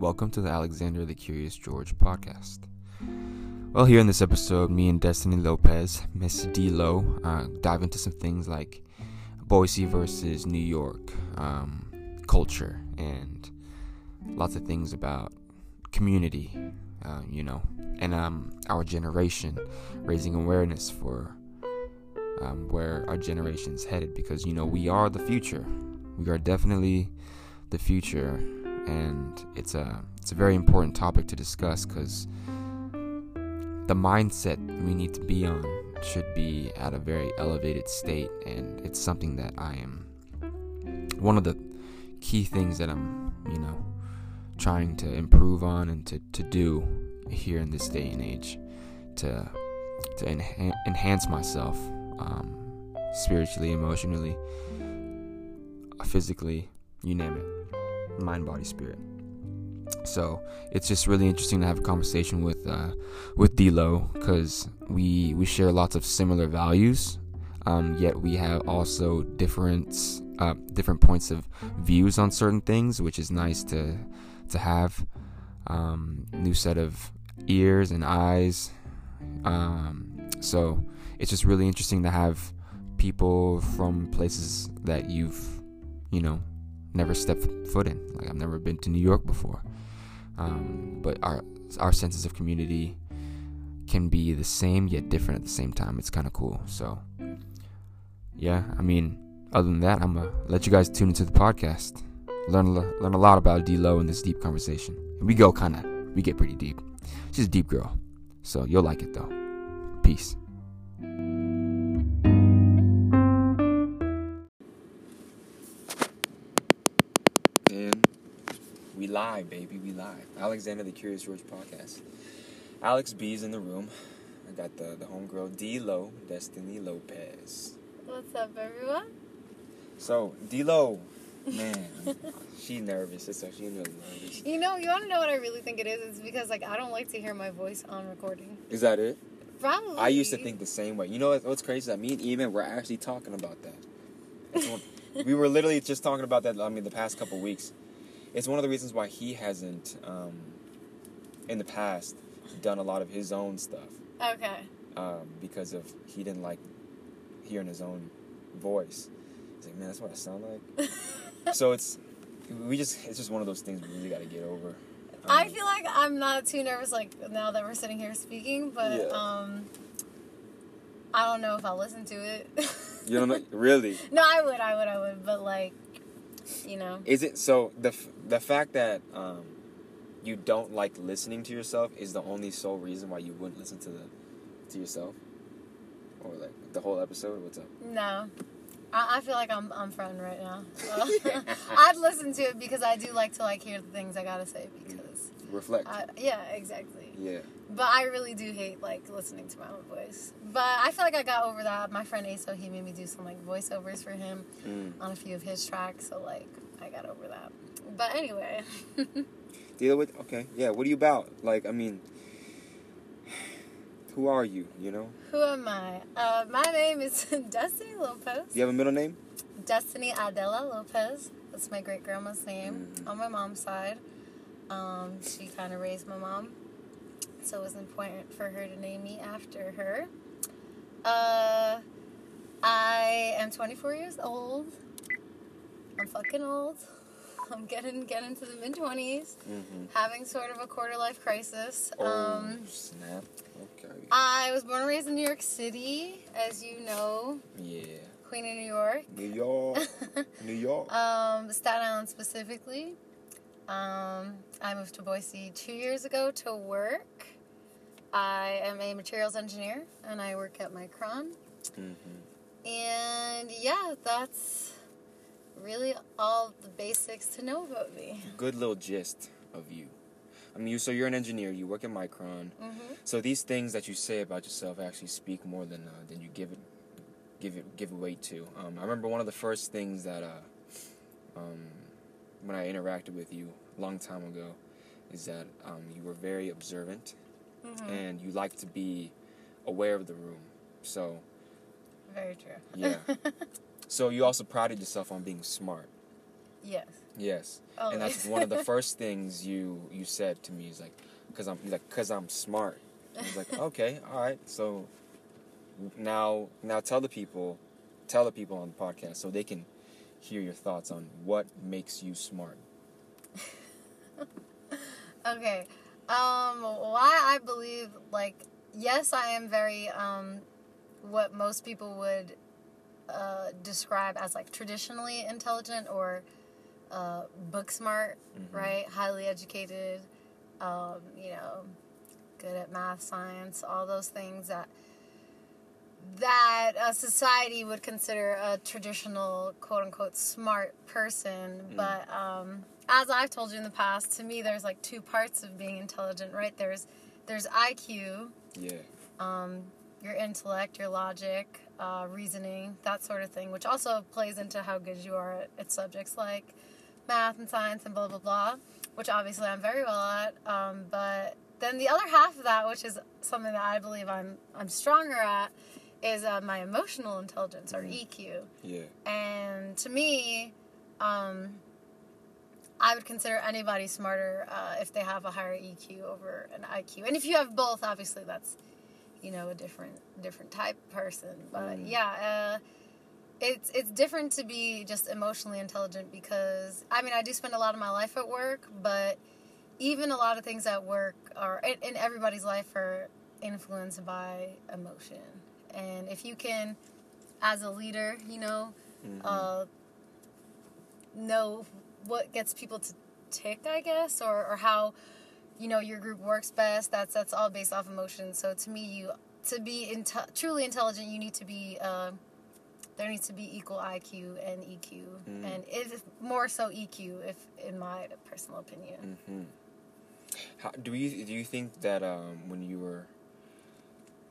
Welcome to the Alexander the Curious George podcast. Well, here in this episode, me and Destiny Lopez, Miss D Lo, uh, dive into some things like Boise versus New York, um, culture, and lots of things about community, uh, you know, and um, our generation, raising awareness for um, where our generation's headed because, you know, we are the future. We are definitely the future and it's a it's a very important topic to discuss because the mindset we need to be on should be at a very elevated state, and it's something that I am one of the key things that I'm you know trying to improve on and to, to do here in this day and age to to enha- enhance myself um, spiritually, emotionally, physically, you name it mind, body, spirit. So it's just really interesting to have a conversation with uh, with D'Lo because we we share lots of similar values, um, yet we have also different uh, different points of views on certain things, which is nice to to have. Um, new set of ears and eyes. Um, so it's just really interesting to have people from places that you've you know never stepped foot in. Like I've never been to New York before. Um, but our our senses of community can be the same yet different at the same time. It's kind of cool. So yeah, I mean, other than that, I'm gonna let you guys tune into the podcast. Learn learn a lot about D'Lo in this deep conversation. We go kind of we get pretty deep. She's a deep girl, so you'll like it though. Peace. Live, baby. We live. Alexander the Curious George podcast. Alex B's in the room. I got the the homegirl D Lo, Destiny Lopez. What's up, everyone? So D Lo, man, she nervous. It's so she really nervous. You know, you want to know what I really think it is? It's because like I don't like to hear my voice on recording. Is that it? Probably. I used to think the same way. You know what's crazy? That me and Evan were actually talking about that. we were literally just talking about that. I mean, the past couple weeks it's one of the reasons why he hasn't, um, in the past, done a lot of his own stuff. Okay. Um, because of he didn't like hearing his own voice. He's like, man, that's what I sound like. so it's we just it's just one of those things we really got to get over. Um, I feel like I'm not too nervous like now that we're sitting here speaking, but yeah. um, I don't know if I'll listen to it. you don't know, really? No, I would, I would, I would, but like you know. Is it so the the fact that um, you don't like listening to yourself is the only sole reason why you wouldn't listen to the to yourself, or like the whole episode? What's up? No. I, I feel like I'm I'm fronting right now. I'd listen to it because I do like to like hear the things I gotta say because reflect. I, yeah, exactly. Yeah. But I really do hate like listening to my own voice. But I feel like I got over that. My friend Aso, he made me do some like voiceovers for him mm. on a few of his tracks. So like I got over that. But anyway. Deal with okay, yeah. What are you about? Like I mean, who are you? You know. Who am I? Uh, my name is Destiny Lopez. Do you have a middle name? Destiny Adela Lopez. That's my great grandma's name mm. on my mom's side. Um, she kind of raised my mom so it was important for her to name me after her. Uh, I am 24 years old. I'm fucking old. I'm getting getting to the mid 20s, mm-hmm. having sort of a quarter life crisis. Oh, um, snap. Okay. I was born and raised in New York City, as you know. Yeah. Queen of New York. New York. New York. Um, Staten Island specifically. Um, I moved to Boise two years ago to work. I am a materials engineer and I work at Micron. Mm-hmm. And yeah, that's really all the basics to know about me. Good little gist of you. I mean, you so you're an engineer. You work at Micron. Mm-hmm. So these things that you say about yourself actually speak more than uh, than you give it give it give away to. Um, I remember one of the first things that uh, um, when I interacted with you a long time ago is that um, you were very observant mm-hmm. and you like to be aware of the room. So, very true. yeah. so you also prided yourself on being smart. Yes. Yes. Oh, and that's one of the first things you you said to me is like, cause I'm like, cause I'm smart. I was like, okay, all right. So now now tell the people, tell the people on the podcast so they can hear your thoughts on what makes you smart. Okay. Um, why I believe like yes, I am very um, what most people would uh, describe as like traditionally intelligent or uh, book smart, Mhm. right? Highly educated, um, you know, good at math, science, all those things that that a society would consider a traditional quote unquote smart person. Mm. But um, as I've told you in the past, to me there's like two parts of being intelligent, right? There's there's IQ, Yeah. um, your intellect, your logic, uh, reasoning, that sort of thing, which also plays into how good you are at, at subjects like math and science and blah blah blah, which obviously I'm very well at. Um, but then the other half of that, which is something that I believe I'm I'm stronger at, is uh, my emotional intelligence or Mhm. EQ. Yeah. And to me, um, I would consider anybody smarter uh, if they have a higher EQ over an IQ. And if you have both, obviously that's you know a different different type person. But Mm. yeah, uh, it's it's different to be just emotionally intelligent because I mean I do spend a lot of my life at work, but even a lot of things at work are in, everybody's life are influenced by emotion. And if you can, as a leader, you know, Mhm. uh, know what gets people to tick, I guess, or, or how you know your group works best. That's that's all based off emotion. So to me, you to be inte- truly intelligent, you need to be uh, there needs to be equal IQ and EQ, Mm. and if more so EQ, if in my personal opinion. hmm How, do you do you think that um, when you were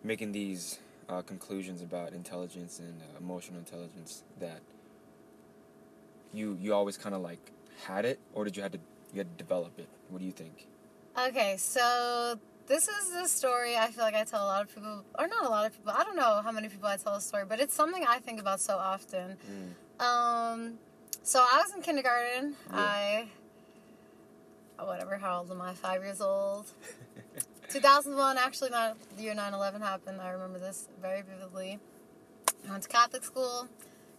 making these uh, conclusions about intelligence and uh, emotional intelligence that you you always kind of like had it, or did you had to you had to develop it? What do you think? Okay, so this is the story I feel like I tell a lot of people, or not a lot of people. I don't know how many people I tell a story, but it's something I think about so often. Mm. Um, so I was in kindergarten. Yeah. I, whatever, how old am I? Five years old. 2001, actually, not the year 9/11 happened. I remember this very vividly. I went to Catholic school,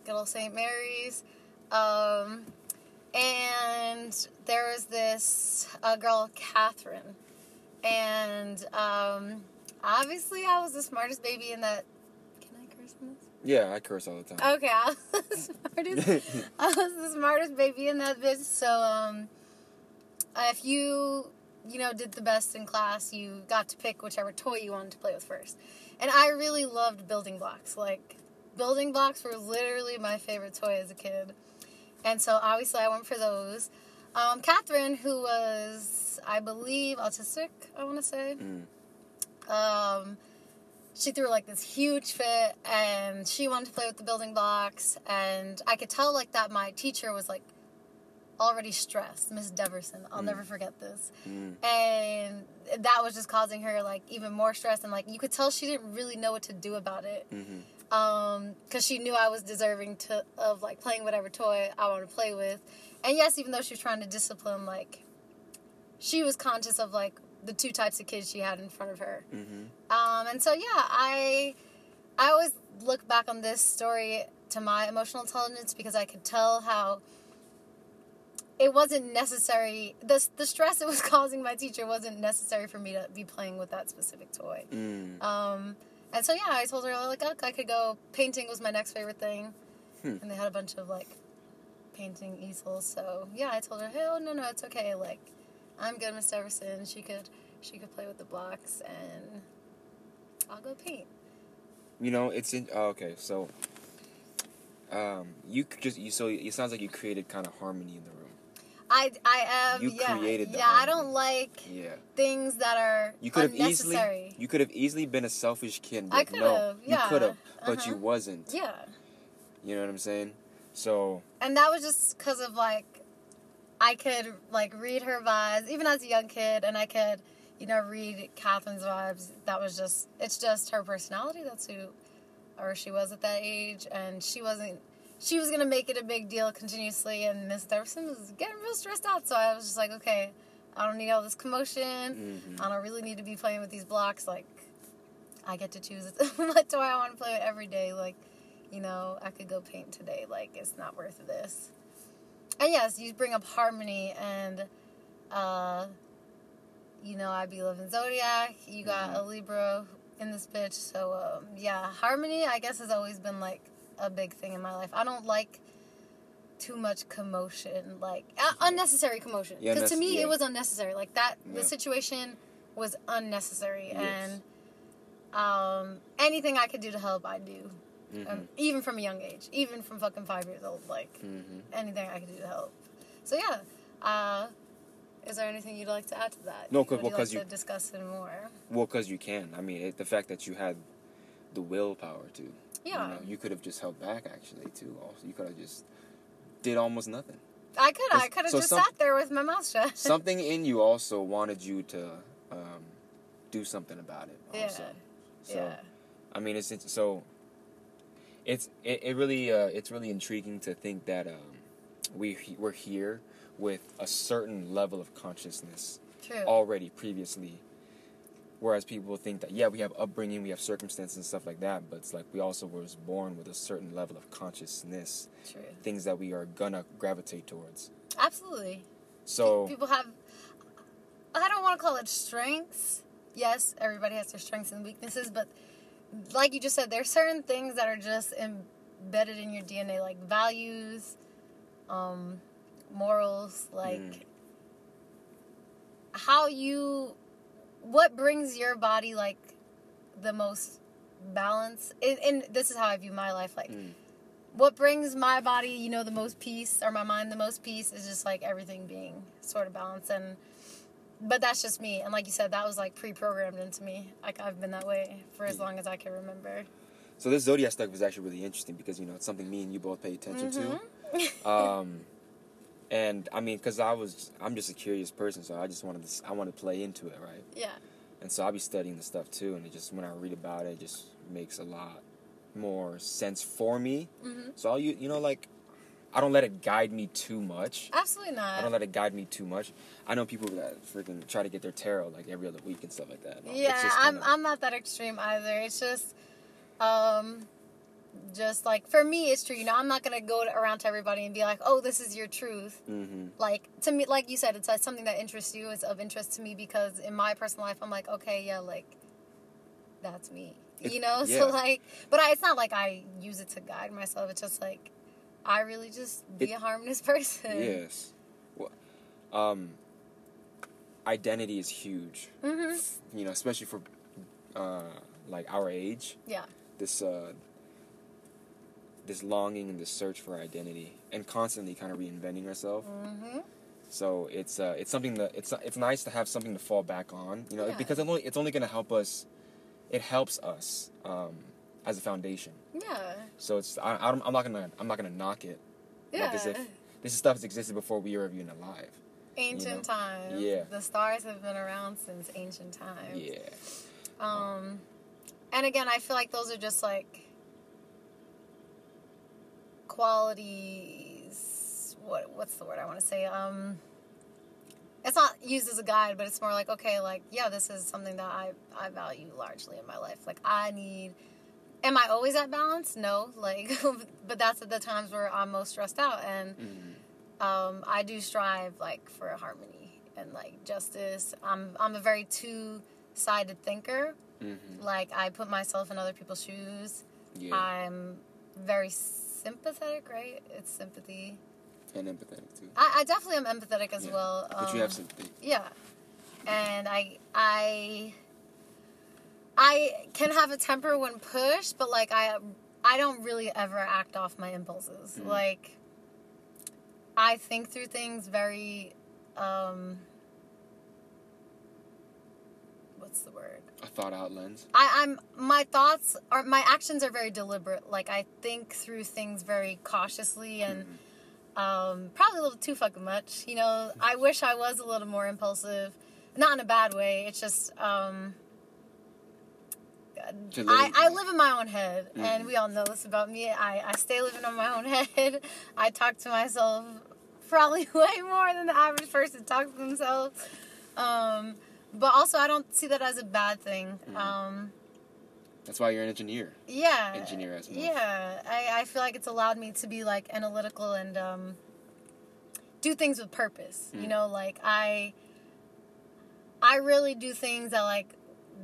good old St. Mary's, um, and there was this uh, girl, Catherine, and um, obviously I was the smartest baby in that. Can I curse in this? Yeah, I curse all the time. Okay, I was the smartest. I was the smartest baby in that bitch. So, um, if you, you know, did the best in class, you got to pick whichever toy you wanted to play with first. And I really loved building blocks. Like, building blocks were literally my favorite toy as a kid. And so, obviously, I went for those. Um, Catherine, who was, I believe, autistic, I want to say Mm. um, she threw like this huge fit and she wanted to play with the building blocks and i could tell like that my teacher was like already stressed miss deverson i'll Mm. never forget this Mm. and that was just causing her like even more stress and like you could tell she didn't really know what to do about it hmm um because she knew i was deserving to of like playing whatever toy i want to play with and yes even though she was trying to discipline like she was conscious of like the two types of kids she had in front of her hmm um, and so yeah, I I always look back on this story to my emotional intelligence because I could tell how it wasn't necessary. the The stress it was causing my teacher wasn't necessary for me to be playing with that specific toy. Mm. Um, and so yeah, I told her like, look, I could go. Painting was my next favorite thing, Hmm. and they had a bunch of like painting easels. So yeah, I told her, hey, oh no, no, it's okay. Like, I'm good, Miss Everson. She could she could play with the blocks, and I'll go paint. You know, it's in. Oh, okay, so um, you just you so it sounds like you created kind of harmony in the room. I I am You yeah created yeah. I don't like Yeah. things that are You could have easily you could have easily been a selfish kid. be I like, no, could've, you yeah, could have, but you uh-huh. wasn't. yeah, You know what I'm saying? So and that was just because of like I could like read her vibes even as a young kid, and I could you know read Catherine's vibes. That was just it's just her personality. That's who or she was at that age, and she wasn't she was gonna make it a big deal continuously, and Miss Derson was getting real stressed out. So I was just like, okay, I don't need all this commotion. Mhm. I don't really need to be playing with these blocks. Like, I get to choose what toy I want to play with every day. Like, you know, I could go paint today. Like, it's not worth this. And yes, you bring up harmony, and uh, you know, I be loving zodiac. You got a Libra in this bitch, so um, yeah, harmony. I guess has always been like a big thing in my life. I don't like too much commotion, like uh, unnecessary commotion. Yeah, Because to me, yeah. it was unnecessary. Like that, the situation was unnecessary, Yes. and um, anything I could do to help, I do. Mhm. Um, even from a young age, even from fucking five years old, like Mhm. anything I could do to help. So yeah, uh, is there anything you'd like to add to that? No, 'cause- Would you because like you- discuss it more. Well, because you can. I mean, it, the fact that you had the willpower to. Yeah. You, know, you could have just held back, actually, too. Also, you could have just did almost nothing. I could, I could have so just some- sat there with my mouth shut. Something in you also wanted you to um, do something about it. yeah, So, yeah, I mean, it's, it's so. It's it, it really uh, it's really intriguing to think that um, we we're here with a certain level of consciousness true. already previously. Whereas people think that yeah we have upbringing, we have circumstances and stuff like that, but it's like we also was born with a certain level of consciousness, true. things that we are gonna gravitate towards. Absolutely. So people have. I don't want to call it strengths. Yes, everybody has their strengths and weaknesses, but like you just said, there's certain things that are just embedded in your DNA, like values, um, morals, like Mm. how you, what brings your body like the most balance. And, and this is how I view my life. Like, Mm. what brings my body, you know, the most peace, or my mind the most peace, is just like everything being sort of balanced. And but that's just me. And like you said, that was like pre-programmed into me. Like I've been that way for as long as I can remember. so this zodiac stuff was actually really interesting because you know it's something me and you both pay attention Mm-hmm. to. Um, and I mean, because I was I'm just a curious person, so I just wanted to I want to play into it, right? Yeah. And so I'll be studying the stuff too, and it just when I read about it, it just makes a lot more sense for me. hmm So I'll you you know like I don't let it guide me too much. Absolutely not. I don't let it guide me too much. I know people that freaking try to get their tarot like every other week and stuff like that. No, Yeah, I'm I'm not that extreme either. It's just, um, just like for me, it's true. You know, I'm not gonna go to, around to everybody and be like, "Oh, this is your truth." Mhm. like to me like you said it's like something that interests you it's of interest to me because in my personal life i'm like okay yeah like that's me It- you know yeah. so like but I, it's not like i use it to guide myself it's just like i really just be It- a harmless person Yes. Well, um, identity is huge. hmm You know, especially for uh, like our age. yeah This uh, this longing and this search for identity, and constantly kind of reinventing ourselves. hmm So it's uh, it's something that it's it's nice to have something to fall back on. You know, Yeah. because it's only it's only going to help us. It helps us um, as a foundation. yeah So it's I, I don't, I'm not gonna I'm not gonna knock it. yeah Like as if this stuff has existed before we were even alive. ancient know? times Yeah. the stars have been around since ancient times Yeah. Um, and again, I feel like those are just like qualities. What what's the word I want to say? Um, it's not used as a guide, but it's more like okay, like yeah, this is something that I I value largely in my life. Like I need. Am I always at balance? No, like, but that's at the times where I'm most stressed out, and Mhm. um, I do strive like for harmony and like justice. I'm I'm a very two sided thinker. Mhm. Like I put myself in other people's shoes. Yeah. I'm very sympathetic, right? It's sympathy. and empathetic too. I, I definitely am empathetic as Yeah. well. But you um, have sympathy. Yeah, and I I I can have a temper when pushed, but like I I don't really ever act off my impulses. Mhm. Like I think through things very um what's the word? A thought out lens. I, I'm my thoughts are my actions are very deliberate. Like I think through things very cautiously and Mhm. um, probably a little too fucking much. You know, I wish I was a little more impulsive, not in a bad way. It's just um, I, I live in my own head, mm-hmm. and we all know this about me. I, I stay living in my own head. I talk to myself probably way more than the average person talks to themselves. Um, but also, I don't see that as a bad thing. Mm-hmm. Um, That's why you're an engineer. Yeah. Engineer as well. Yeah. I, I feel like it's allowed me to be like analytical and um, do things with purpose. Mm-hmm. You know, like I I really do things that like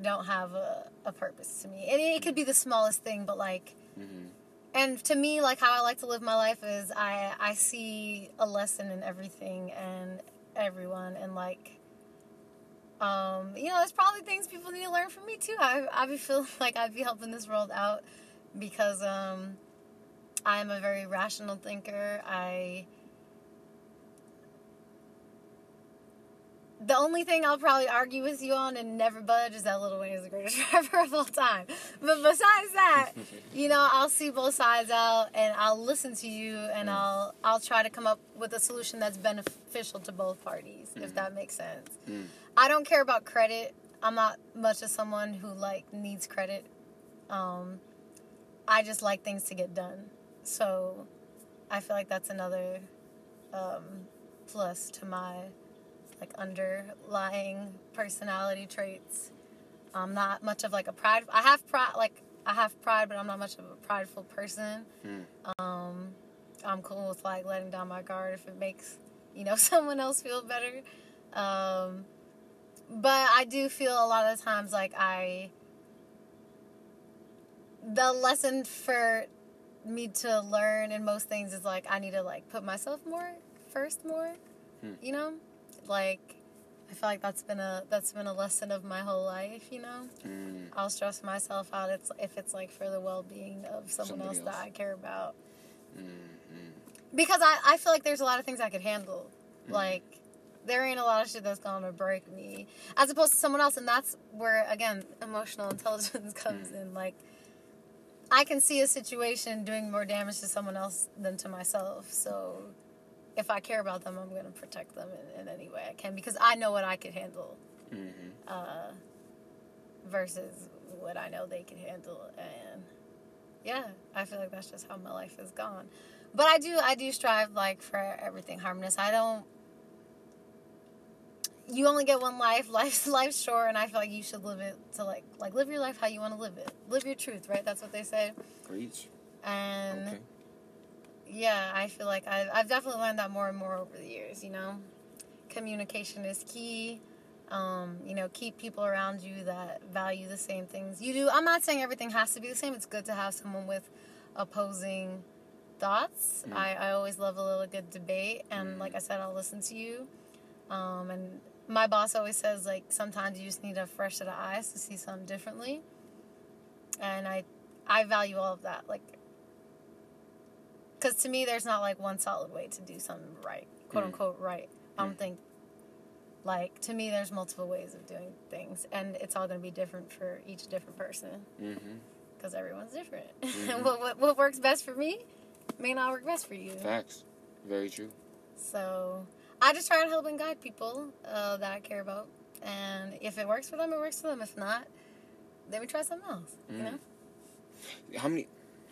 don't have a, a purpose to me. And it, it could be the smallest thing, but like mm-hmm. and to me like how I like to live my life is I I see a lesson in everything and everyone and like um, you know, there's probably things people need to learn from me too. I I be feeling like I'd be helping this world out because um, I'm a very rational thinker. I the only thing I'll probably argue with you on and never budge is that Lil Wayne is the greatest rapper of all time. But besides that, you know, I'll see both sides out and I'll listen to you and mm. I'll I'll try to come up with a solution that's beneficial to both parties, mm. if that makes sense. Mm. I don't care about credit. I'm not much of someone who like needs credit. Um, I just like things to get done. So I feel like that's another um, plus to my like underlying personality traits. I'm not much of like a pride. I have pride, like I have pride, but I'm not much of a prideful person. Mm. Um, I'm cool with like letting down my guard if it makes you know someone else feel better. Um, but I do feel a lot of times like I. The lesson for me to learn in most things is like I need to like put myself more first more, hmm. you know like I feel like that's been a that's been a lesson of my whole life, you know. Mm. I'll stress myself out it's if it's like for the well being of someone else, else, that I care about. Mm-hmm. Because I, I feel like there's a lot of things I could handle. Mm. Like there ain't a lot of shit that's gonna break me. As opposed to someone else and that's where again emotional intelligence comes mm. in. Like I can see a situation doing more damage to someone else than to myself. So if I care about them, I'm going to protect them in, in, any way I can because I know what I could handle mm-hmm. uh, versus what I know they can handle. And yeah, I feel like that's just how my life has gone. But I do, I do strive like for everything harmonious. I don't. You only get one life. Life's life's short, and I feel like you should live it to like like live your life how you want to live it. Live your truth, right? That's what they say. Preach. And. Okay yeah, I feel like I've, I've definitely learned that more and more over the years, you know. Communication is key. Um, you know, keep people around you that value the same things you do. I'm not saying everything has to be the same. It's good to have someone with opposing thoughts. Mm. I, I always love a little good debate. And mm. like I said, I'll listen to you. Um, and my boss always says, like, sometimes you just need a fresh set of eyes to see something differently. And I, I value all of that. Like, because to me, there's not like one solid way to do something right, quote mm. unquote right. I don't mm. think like to me, there's multiple ways of doing things, and it's all going to be different for each different person because mm-hmm. everyone's different. Mm-hmm. what, what, what works best for me may not work best for you. Facts, very true. So I just try to help and guide people uh, that I care about, and if it works for them, it works for them. If not, then we try something else. Mm. You know. How many?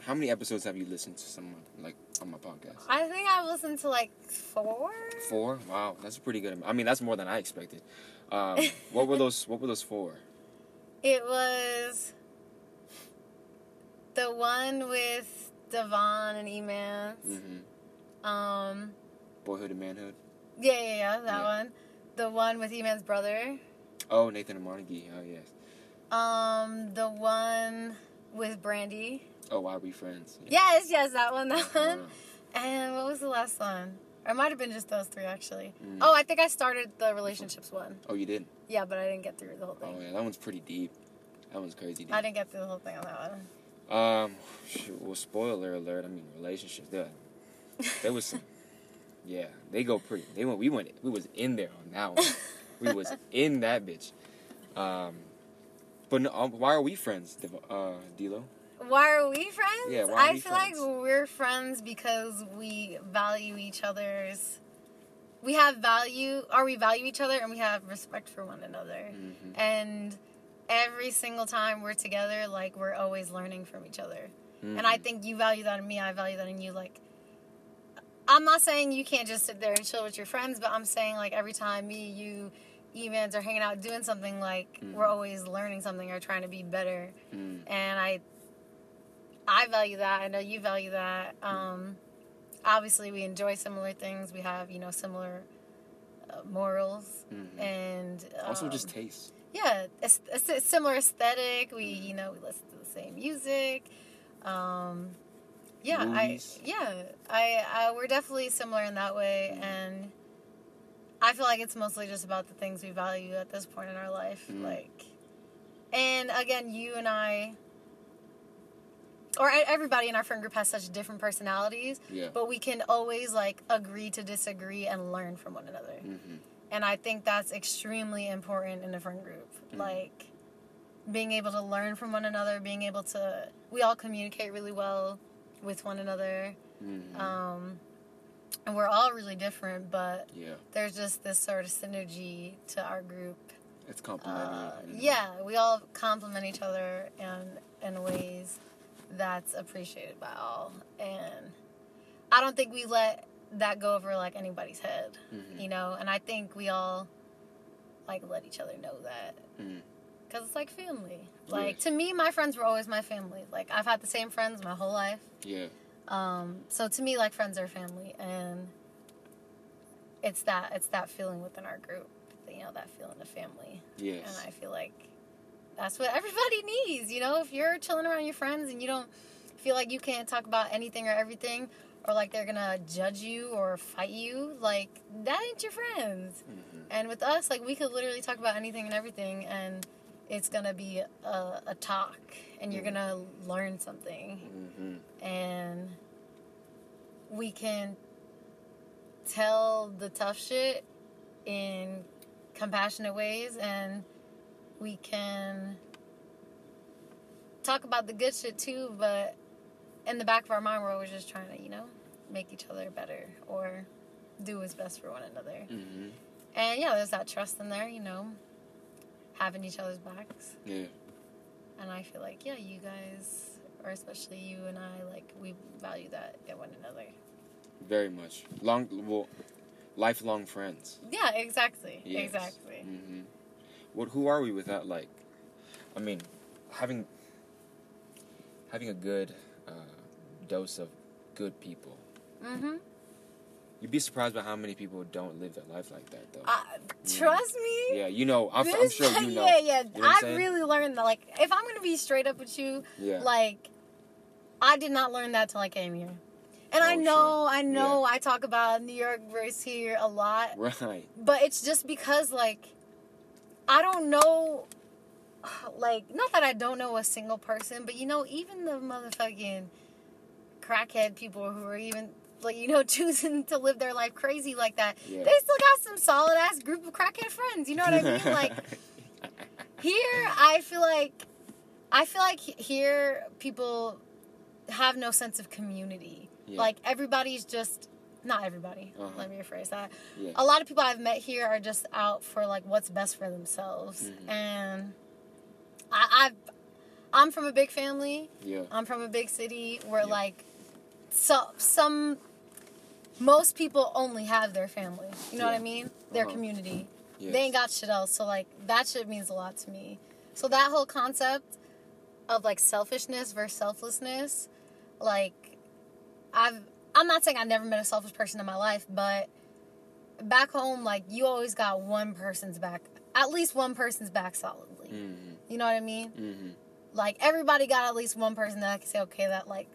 How many episodes have you listened to someone like on my podcast? I think I've listened to like four. Four? Wow, that's pretty good. I mean, that's more than I expected. Um, what were those? What were those four? It was the one with Devon and Eman. Mm-hmm. Um, Boyhood and Manhood. Yeah, yeah, yeah, that yeah. one. The one with Eman's brother. Oh, Nathan and Montague. Oh, yes. Um, the one with Brandy. Oh, why are we friends? Yeah. Yes, yes, that one, that uh-huh. one. And what was the last one? Or it might have been just those three, actually. Mm. Oh, I think I started the relationships one. Oh, you did? Yeah, but I didn't get through the whole thing. Oh, yeah, that one's pretty deep. That one's crazy deep. I didn't get through the whole thing on that one. Um, well, spoiler alert. I mean, relationships. There, there was some. yeah, they go pretty. They went. We went. We was in there on that one. we was in that bitch. Um, but no, um, why are we friends, uh, D'Lo? Why are we friends? Yeah, why I feel friends? like we're friends because we value each other's. We have value, or we value each other, and we have respect for one another. Mm-hmm. And every single time we're together, like we're always learning from each other. Mm. And I think you value that in me, I value that in you. Like, I'm not saying you can't just sit there and chill with your friends, but I'm saying like every time me, you, events are hanging out doing something, like Mm. we're always learning something or trying to be better. Mm. And I, I value that. I know you value that. Um, obviously, we enjoy similar things. We have you know similar uh, morals Mhm. and also um, just taste. yeah, it's, it's a similar aesthetic. We, you know, we listen to the same music. Um, yeah, Movies. I, yeah, I, I, we're definitely similar in that way, Mhm. and I feel like it's mostly just about the things we value at this point in our life, Mhm. like, and again, you and I, or everybody in our friend group has such different personalities, Yeah. but we can always like agree to disagree and learn from one another. hmm And I think that's extremely important in a friend group. Mhm. Like being able to learn from one another, being able to we all communicate really well with one another. hmm Um and we're all really different, but yeah. there's just this sort of synergy to our group. It's complimentary. Uh, yeah, we all complement each other in in ways that's appreciated by all. And I don't think we let that go over like anybody's head Mhm. you know and i think we all like let each other know that Mhm. because it's like family like Yes. to me my friends were always my family like i've had the same friends my whole life Yeah. um so to me like friends are family and it's that it's that feeling within our group you know that feeling of family Yes. and i feel like that's what everybody needs you know if you're chilling around your friends and you don't feel like you can't talk about anything or everything or like they're gonna judge you or fight you like that ain't your friends Mhm. and with us like we could literally talk about anything and everything and it's gonna be a, a talk and you're Mhm. gonna learn something Mhm. and we can tell the tough shit in compassionate ways and we can talk about the good shit too but in the back of our mind we're always just trying to you know make each other better or do what's best for one another Mhm. and yeah there's that trust in there you know having each other's backs Yeah. and I feel like, yeah, you guys, or especially you and I, like, we value that in one another. Very much. Long. Well, lifelong friends. Yeah, exactly. Yes. Exactly. hmm What? Who are we without like? I mean, having having a good uh, dose of good people. Mm-hmm. You'd be surprised by how many people don't live their life like that, though. Uh, trust me. yeah, you know. I'm, I'm sure you know. Yeah, yeah. You know I've really learned that, like, if I'm going to be straight up with you, Yeah. like, I did not learn that till I came here. And I Oh, know, sure. I know I talk about New York versus here a lot, right. but it's just because, like, I don't know, like, not that I don't know a single person, but you know, even the motherfucking crackhead people who are even, like, you know, choosing to live their life crazy like that, Yeah. they still got some solid ass group of crackhead friends. You know what I mean? Like, here, I feel like, I feel like here people have no sense of community. Yeah. Like, everybody's just, not everybody, Uh-huh. let me rephrase that yeah. a lot of people I've met here are just out for like what's best for themselves, Mhm. and I, I've I'm from a big family. Yeah. I'm from a big city where Yeah. like so some most people only have their family. You know what I mean? Their Uh-huh. community. Yes. They ain't got shit else. So like that shit means a lot to me. So that whole concept of like selfishness versus selflessness, like I've I'm not saying I've never met a selfish person in my life, but back home, like you always got one person's back, at least one person's back solidly. Mm-hmm. You know what I mean? Mm-hmm. Like everybody got at least one person that can say, okay, that like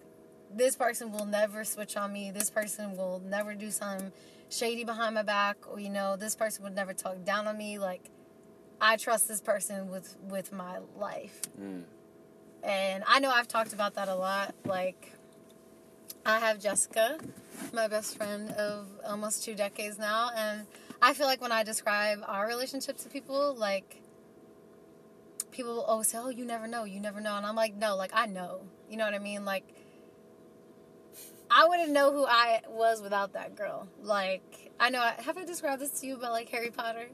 this person will never switch on me. This person will never do something shady behind my back, or you know, this person would never talk down on me. Like I trust this person with with my life, Mm. and I know I've talked about that a lot. Like I have Jessica, my best friend of almost two decades now, and I feel like when I describe our relationship to people, like people will always say, "Oh, you never know, you never know," and I'm like, "No, like I know." You know what I mean? Like I wouldn't know who I was without that girl. Like I know. Have I described this to you about like Harry Potter?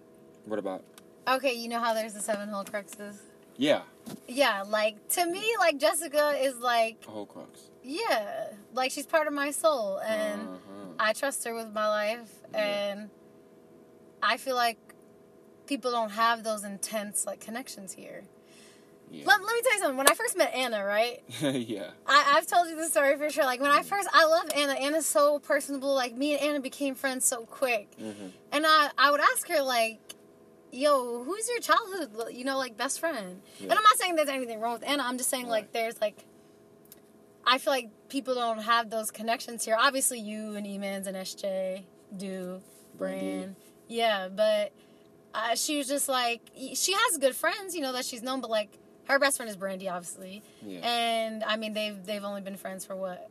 What about? Okay, you know how there's the seven Horcruxes. Yeah. Yeah, like to me, like Jessica is like A Horcrux. Yeah, like she's part of my soul, and Uh-huh. I trust her with my life, Yeah. and I feel like people don't have those intense like connections here. Yeah. Let, let me tell you something. When I first met Anna, right? yeah. I, I've told you the story for sure. Like when I first, I love Anna. Anna's so personable. Like me and Anna became friends so quick. Mm-hmm. And I, I would ask her like, "Yo, who's your childhood, you know, like best friend?" Yeah. And I'm not saying there's anything wrong with Anna. I'm just saying like there's like, I feel like people don't have those connections here. Obviously, you and Emans and SJ do. Brand, yeah, but uh, she was just like she has good friends, you know, that she's known, but like her best friend is Brandy, obviously. Yeah. And I mean, they've they've only been friends for what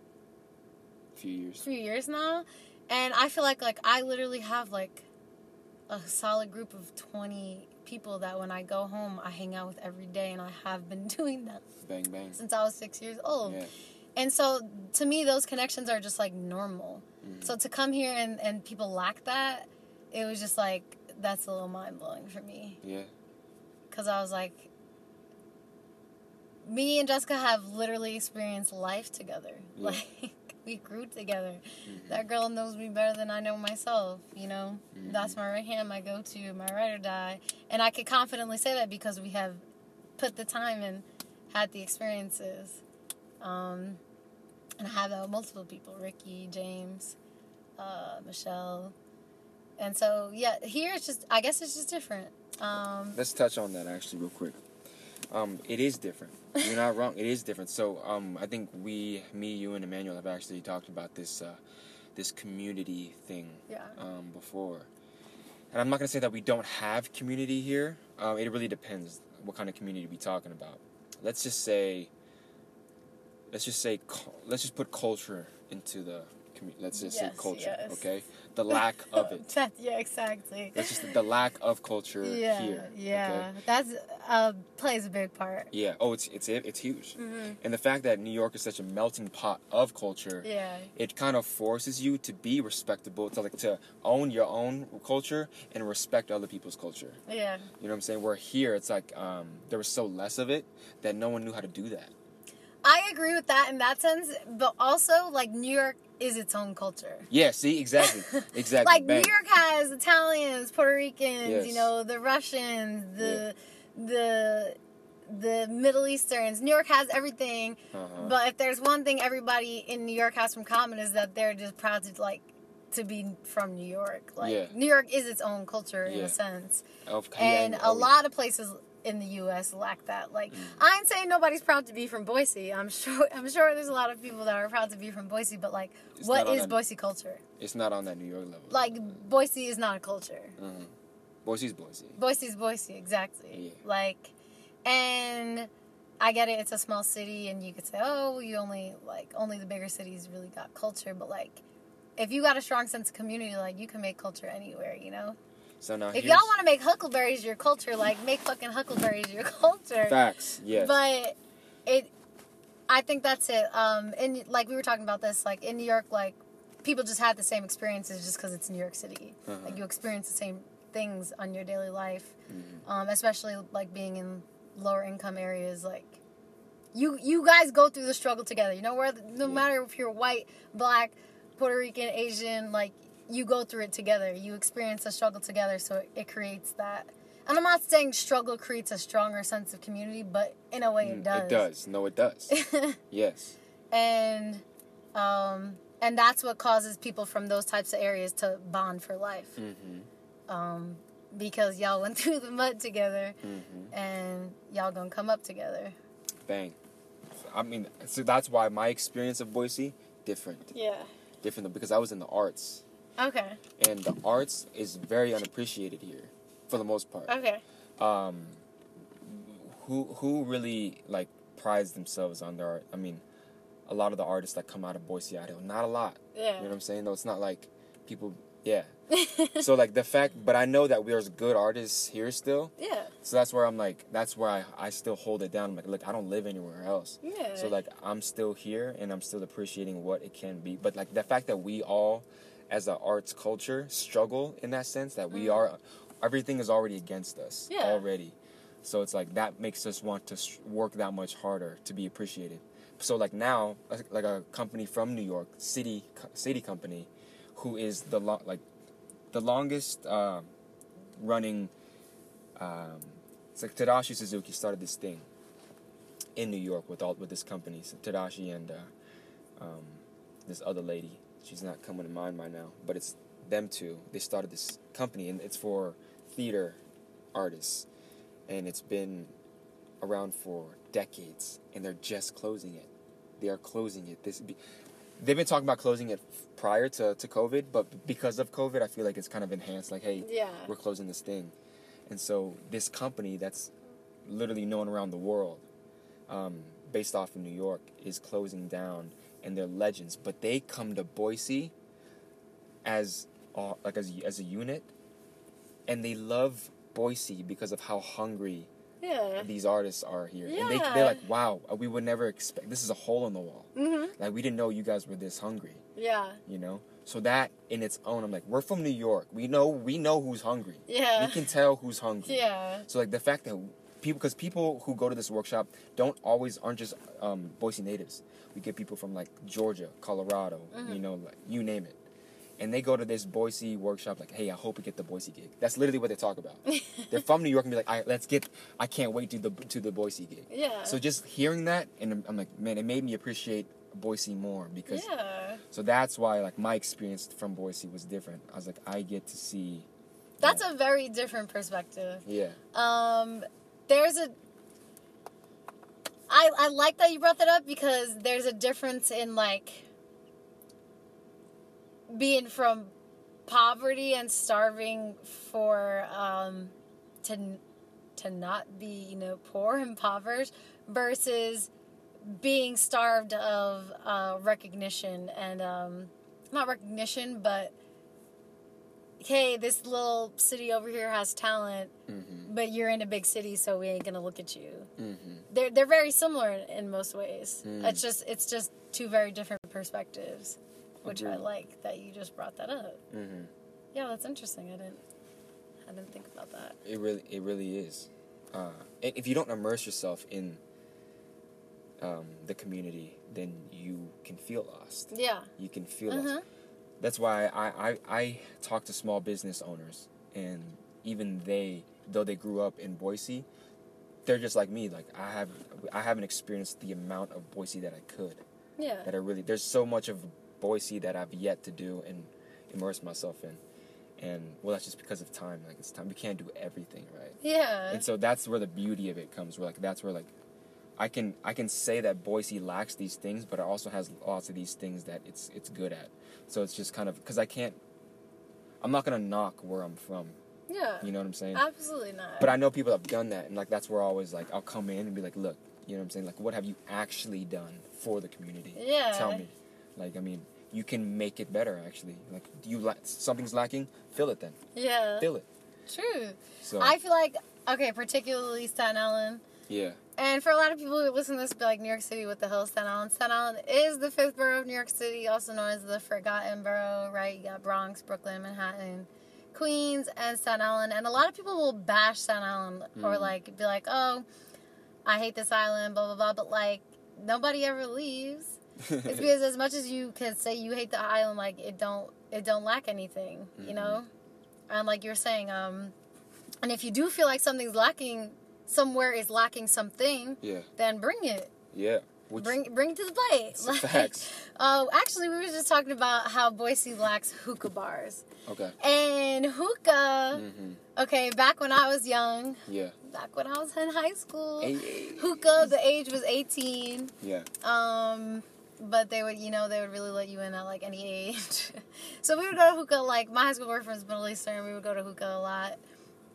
A few years. few years now, and I feel like like I literally have like a solid group of twenty people that when I go home I hang out with every day, and I have been doing that Bang bang. since I was six years old. Yeah. And so to me, those connections are just like normal. Mhm. So to come here and and people lack that, it was just like that's a little mind blowing for me Yeah. because I was like. Me and Jessica have literally experienced life together. Yeah. Like we grew together. Mhm. That girl knows me better than I know myself, you know? Mhm. That's my right hand, my go to, my ride or die. And I could confidently say that because we have put the time and had the experiences. Um, and I have with multiple people Ricky, James, uh, Michelle. And so, yeah, here it's just, I guess it's just different. Um, Let's touch on that actually real quick. Um, it is different. You're not wrong. It is different. So um, I think we, me, you, and Emmanuel have actually talked about this uh, this community thing yeah. um, before. And I'm not gonna say that we don't have community here. Um, it really depends what kind of community we're talking about. Let's just say. Let's just say. Let's just put culture into the. Let's just say culture. yes. Okay. The lack of it. That, yeah, exactly. That's just the lack of culture yeah, here. yeah. Okay? That's, uh, plays a big part. Yeah. Oh, it's it's it's huge. hmm And the fact that New York is such a melting pot of culture, Yeah. it kind of forces you to be respectable, to like to own your own culture and respect other people's culture. Yeah. You know what I'm saying? Where here, it's like um, there was so less of it that no one knew how to do that. I agree with that in that sense, but also like New York is its own culture. Yeah. See, exactly, exactly. Like Bang. New York has Italians, Puerto Ricans, Yes. you know, the Russians, the the the Middle Easterns. New York has everything, Uh-huh. but if there's one thing everybody in New York has from common is that they're just proud to like to be from New York. Like Yeah. New York is its own culture in a sense. Of- and yeah, a lot of places in the U.S. lack that. Like, Mm. I ain't saying nobody's proud to be from Boise. I'm sure. I'm sure there's a lot of people that are proud to be from Boise. But like, It's what is that- Boise culture? It's not on that New York level. Like, Boise is not a culture. uh Boise's Boise. Boise's Boise, exactly. Yeah. Like, and I get it. It's a small city, and you could say, oh, you only like only the bigger cities really got culture. But like, if you got a strong sense of community, like you can make culture anywhere. You know. So now If y'all want to make Huckleberries your culture, like make fucking Huckleberries your culture. facts. Yes. But it, I think that's it. Um, and like we were talking about this, like in New York, like people just had the same experiences just because it's New York City. Uh-huh. Like you experience the same things on your daily life, Mhm. um, especially like being in lower income areas. Like you, you guys go through the struggle together. You know, where no Yeah. matter if you're white, black, Puerto Rican, Asian, like you go through it together. You experience the struggle together, so it, it creates that. And I'm not saying struggle creates a stronger sense of community, but in a way it Mm, does. It does. No, it does. yes. and um, and that's what causes people from those types of areas to bond for life. Mm-hmm. Um, because y'all went through the mud together, Mm-hmm. and y'all gonna come up together. Bang. I mean, so that's why my experience of Boise different, Yeah. different because I was in the arts, Okay. and the arts is very unappreciated here, for the most part. Okay. Um, who who really like prides themselves on their art? I mean, a lot of the artists that come out of Boise, Idaho, not a lot. Yeah. You know what I'm saying? Though it's not like people, yeah. so like the fact, but I know that there's good artists here still. yeah. So that's where I'm like, that's where I, I still hold it down. I'm like, look, I don't live anywhere else. Yeah. So like I'm still here and I'm still appreciating what it can be. But like the fact that we all as an arts culture struggle in that sense that we Mhm. are everything is already against us Yeah. already. So it's like that makes us want to work that much harder to be appreciated. So like now, like- like a company from New York, City SITI Company, who is the lo- like the longest uh, running. Um, it's like Tadashi Suzuki started this thing in New York with all with this company. So Tadashi and uh, um, this other lady. She's not coming to mind right now, but it's them two. They started this company, and it's for theater artists, and it's been around for decades, and they're just closing it. They are closing it. This be, they've been talking about closing it prior to, to COVID, but because of COVID, I feel like it's kind of enhanced. Like, hey, Yeah. we're closing this thing, and so this company that's literally known around the world, um, based off of New York, is closing down, and they're legends. But they come to Boise as uh, like as as a unit, and they love Boise because of how hungry Yeah. these artists are here, and they Yeah. they're like, wow, we would never expect. This is a hole in the wall. Mhm. Like we didn't know you guys were this hungry. Yeah. You know. So that in its own, I'm like, we're from New York. We know we know who's hungry. Yeah. We can tell who's hungry. Yeah. So like the fact that people, because people who go to this workshop don't always aren't just um, Boise natives. We get people from like Georgia, Colorado, Mm-hmm. you know, like you name it, and they go to this Boise workshop like, hey, I hope we get the Boise gig. That's literally what they talk about. They're from New York and be like, all right, let's get. I can't wait to the to the Boise gig. Yeah. So just hearing that, and I'm, I'm like, man, it made me appreciate Boise more because. yeah. So that's why like my experience from Boise was different. I was like, I get to see. That's a very different perspective. Yeah. Um, there's a. I I like that you brought that up because there's a difference in like being from poverty and starving for um to to not be you know poor and impoverished versus being starved of uh, recognition and um, not recognition but hey this little city over here has talent Mm-hmm. but you're in a big city, so we ain't gonna look at you. Mm-hmm. They're they're very similar in, most ways. Mm. It's just it's just two very different perspectives, which I like that you just brought that up. Mm-hmm. Yeah, that's interesting. I didn't I didn't think about that. It really, it really is. Uh, if you don't immerse yourself in um, the community, then you can feel lost. Yeah. You can feel Uh-huh. lost. That's why I, I, I talk to small business owners, and even they, though they grew up in Boise, they're just like me. Like I have, I haven't experienced the amount of Boise that I could. Yeah. That I really, there's so much of Boise that I've yet to do and immerse myself in. And well, that's just because of time. Like it's time. We can't do everything, right? Yeah. And so that's where the beauty of it comes. Where like that's where like I can I can say that Boise lacks these things, but it also has lots of these things that it's it's good at. So it's just kind of because I can't. I'm not gonna knock where I'm from. yeah. You know what I'm saying? Absolutely not. But I know people have done that, and like that's where I always like I'll come in and be like, look, you know what I'm saying? Like, what have you actually done for the community? Yeah. Tell me. Like, I mean, you can make it better. Actually, like you la- something's lacking, fill it then. yeah. Fill it. True. So I feel like okay, particularly Staten Island. yeah. And for a lot of people who listen to this, be like New York City, what the hell is Staten Island? Staten Island is the fifth borough of New York City, also known as the Forgotten Borough, right? You got Bronx, Brooklyn, Manhattan, Queens, and Staten Island. And a lot of people will bash Staten Island or Mhm. like be like, oh, I hate this island, blah, blah, blah. But like, nobody ever leaves. It's because as much as you can say you hate the island, like it don't it don't lack anything, you Mhm. know. And like you're saying, um, and if you do feel like something's lacking, somewhere is lacking something, yeah. then bring it, Yeah. Which, bring bring it to the plate. A facts. uh, actually, we were just talking about how Boise lacks hookah bars, Okay. and hookah. Mm-hmm. Okay, back when I was young, Yeah. back when I was in high school, Hey, hey. hookah the age was 18. Yeah. Um, but they would, you know, they would really let you in at like any age. so we would go to hookah. Like my high school boyfriend's Middle Eastern. We would go to hookah a lot.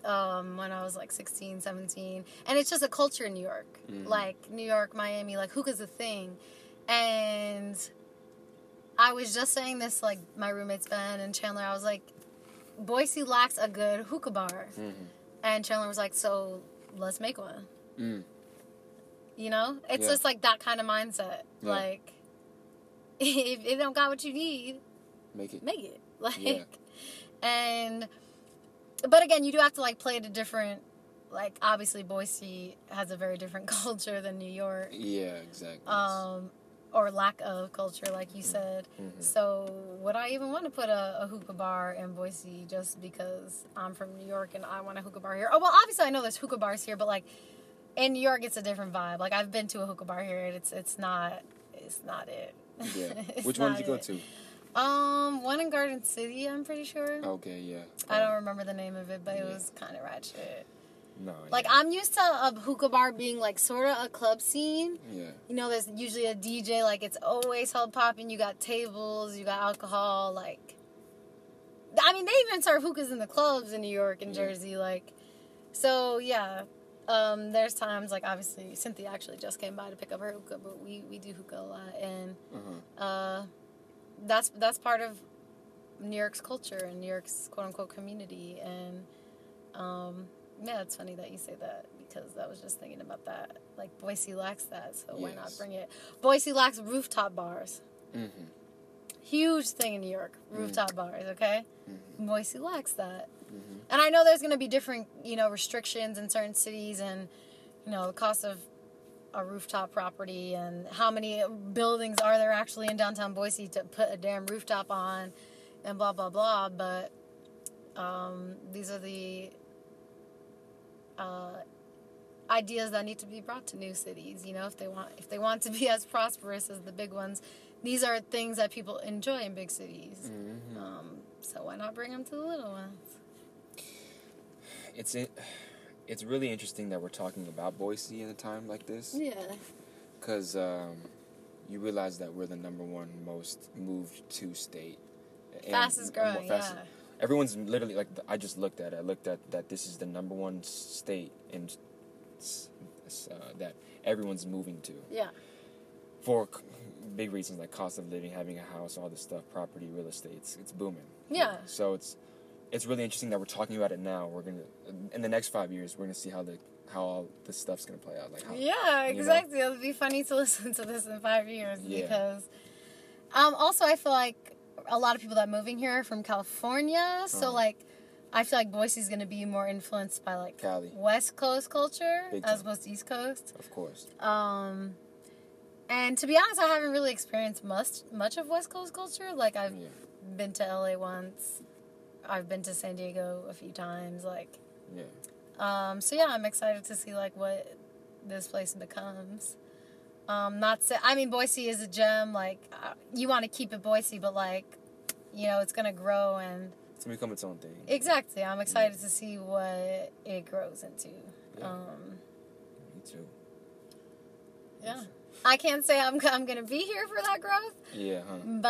Um, when I was like 16, 17. and it's just a culture in New York, Mhm. like New York, Miami. Like hookah's a thing, and I was just saying this like my roommates Ben and Chandler. I was like, Boise lacks a good hookah bar, Mm-hmm. and Chandler was like, so let's make one. Mm. You know, it's Yeah. just like that kind of mindset. Yeah. Like, if it don't got what you need, Make it. make it. Like, Yeah. and but again, you do have to like play it a different like obviously Boise has a very different culture than New York. Yeah, exactly. Um, or lack of culture, like you said. Mhm. So, would I even want to put a, a hookah bar in Boise just because I'm from New York and I want a hookah bar here? Oh, well, obviously I know there's hookah bars here, but like in New York, it's a different vibe. Like I've been to a hookah bar here, and it's it's not it's not it. yeah. Which one did you go it. to? Um, one in Garden City, I'm pretty sure. Okay, yeah. I don't remember the name of it, but it Yeah. was kind of ratchet. No. Like yeah. I'm used to a hookah bar being like sort of a club scene. Yeah. You know, there's usually a DJ. Like it's always held popping. You got tables, you got alcohol. Like, I mean, they even serve hookahs in the clubs in New York and Yeah. Jersey. Like, so yeah. Um, there's times like obviously Cynthia actually just came by to pick up her hookah, but we we do hookah a lot, and Uh-huh. uh, that's that's part of New York's culture and New York's quote unquote community. And um, yeah, it's funny that you say that because I was just thinking about that. Like Boise lacks that, so why not bring it? Boise lacks rooftop bars. Mm-hmm. Huge thing in New York, rooftop bars. Okay, Mhm. Boise lacks that. Mhm. And I know there's going to be different, you know, restrictions in certain cities and, you know, the cost of a rooftop property and how many buildings are there actually in downtown Boise to put a damn rooftop on and blah, blah, blah. But um, these are the uh, ideas that need to be brought to new cities, you know, if they want if they want to be as prosperous as the big ones. These are things that people enjoy in big cities. Mhm. Um, so why not bring them to the little ones? It's it. It's really interesting that we're talking about Boise in a time like this, Yeah. because um, you realize that we're the number one most moved to state. And- Fastest and growing, fast- yeah. Everyone's literally like I just looked at it. I looked at that. This is the number one state s- uh, that everyone's moving to Yeah. for c- big reasons like cost of living, having a house, all this stuff, property, real estate. It's, it's booming. Yeah. So it's it's really interesting that we're talking about it now. We're gonna in the next five years we're gonna see how the how all this stuff's gonna play out. Like how Yeah, you know? exactly. It'll be funny to listen to this in five years Yeah. because um also I feel like a lot of people that are moving here are from California. So Uh-huh. like I feel like Boise's gonna be more influenced by like Cali. West Coast culture as opposed to East Coast. Of course. Um and to be honest, I haven't really experienced much much of West Coast culture. Like I've Yeah. been to LA once. I've been to San Diego a few times. Like Yeah. Um, so yeah, I'm excited to see like what this place becomes. Um, not say, I mean Boise is a gem. Like uh, you want to keep it Boise, but like you know it's gonna grow and It's gonna become its own thing. exactly. I'm excited to see what it grows into. Yeah. Um, Me too. yeah, I can't say I'm I'm gonna be here for that growth, Yeah. Huh. but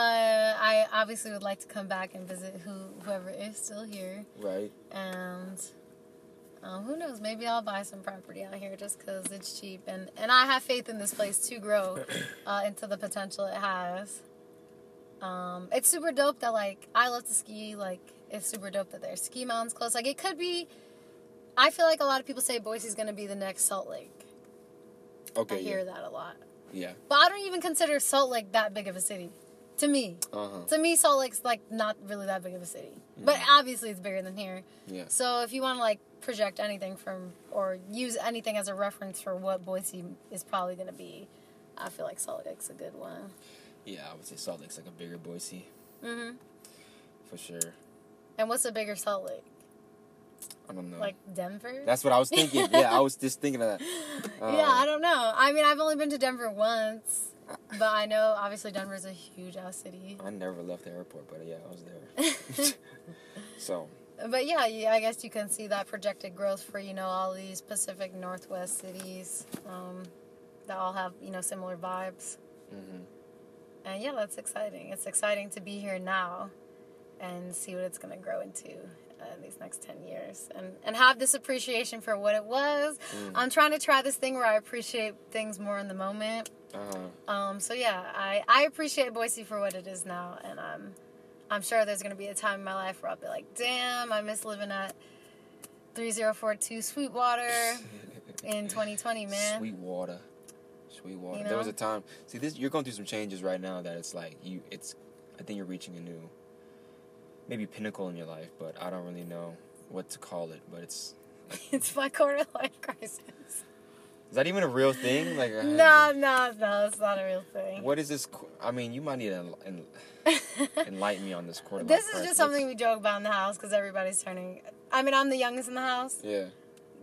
I obviously would like to come back and visit who whoever is still here. Right. and um, who knows maybe i'll buy some property out here just because it's cheap and, and i have faith in this place to grow uh, into the potential it has um, it's super dope that like i love to ski like it's super dope that there's ski mountains close like it could be i feel like a lot of people say boise's going to be the next salt lake Okay. i hear yeah. that a lot Yeah. but i don't even consider salt lake that big of a city to me Uh huh. to me salt lake's like not really that big of a city but obviously it's bigger than here Yeah. so if you want to like project anything from or use anything as a reference for what Boise is probably going to be, I feel like Salt Lake's a good one. Yeah. I would say Salt Lake's like a bigger Boise hmm for sure. And what's a bigger Salt Lake? I don't know. Like Denver? That's what I was thinking. yeah, I was just thinking of that. Uh, yeah, I don't know. I mean, I've only been to Denver once, but I know obviously Denver's a huge ass city. I never left the airport, but yeah, I was there. so But yeah, I guess you can see that projected growth for you know all these Pacific Northwest cities um, that all have you know similar vibes. hmm And yeah, that's exciting. It's exciting to be here now and see what it's going to grow into uh, these next 10 years and, and have this appreciation for what it was. Mm. I'm trying to try this thing where I appreciate things more in the moment. Uh, Um, so yeah, I, I appreciate Boise for what it is now. And I'm, I'm sure there's going to be a time in my life where I'll be like, damn, I miss living at 3042 Sweetwater in 2020, man. Sweetwater. Sweetwater. Sweet water. You There was a time. See, this you're going through some changes right now that it's like you. It's. I think you're reaching a new, maybe pinnacle in your life, but I don't really know what to call it. But it's it's my quarter life crisis. Is that even a real thing? Like, uh, No, no, no, it's not a real thing. What is this? I mean, you might need to en- enlighten me on this quarter. This is crisis. just something we joke about in the house because everybody's turning. I mean, I'm the youngest in the house. Yeah.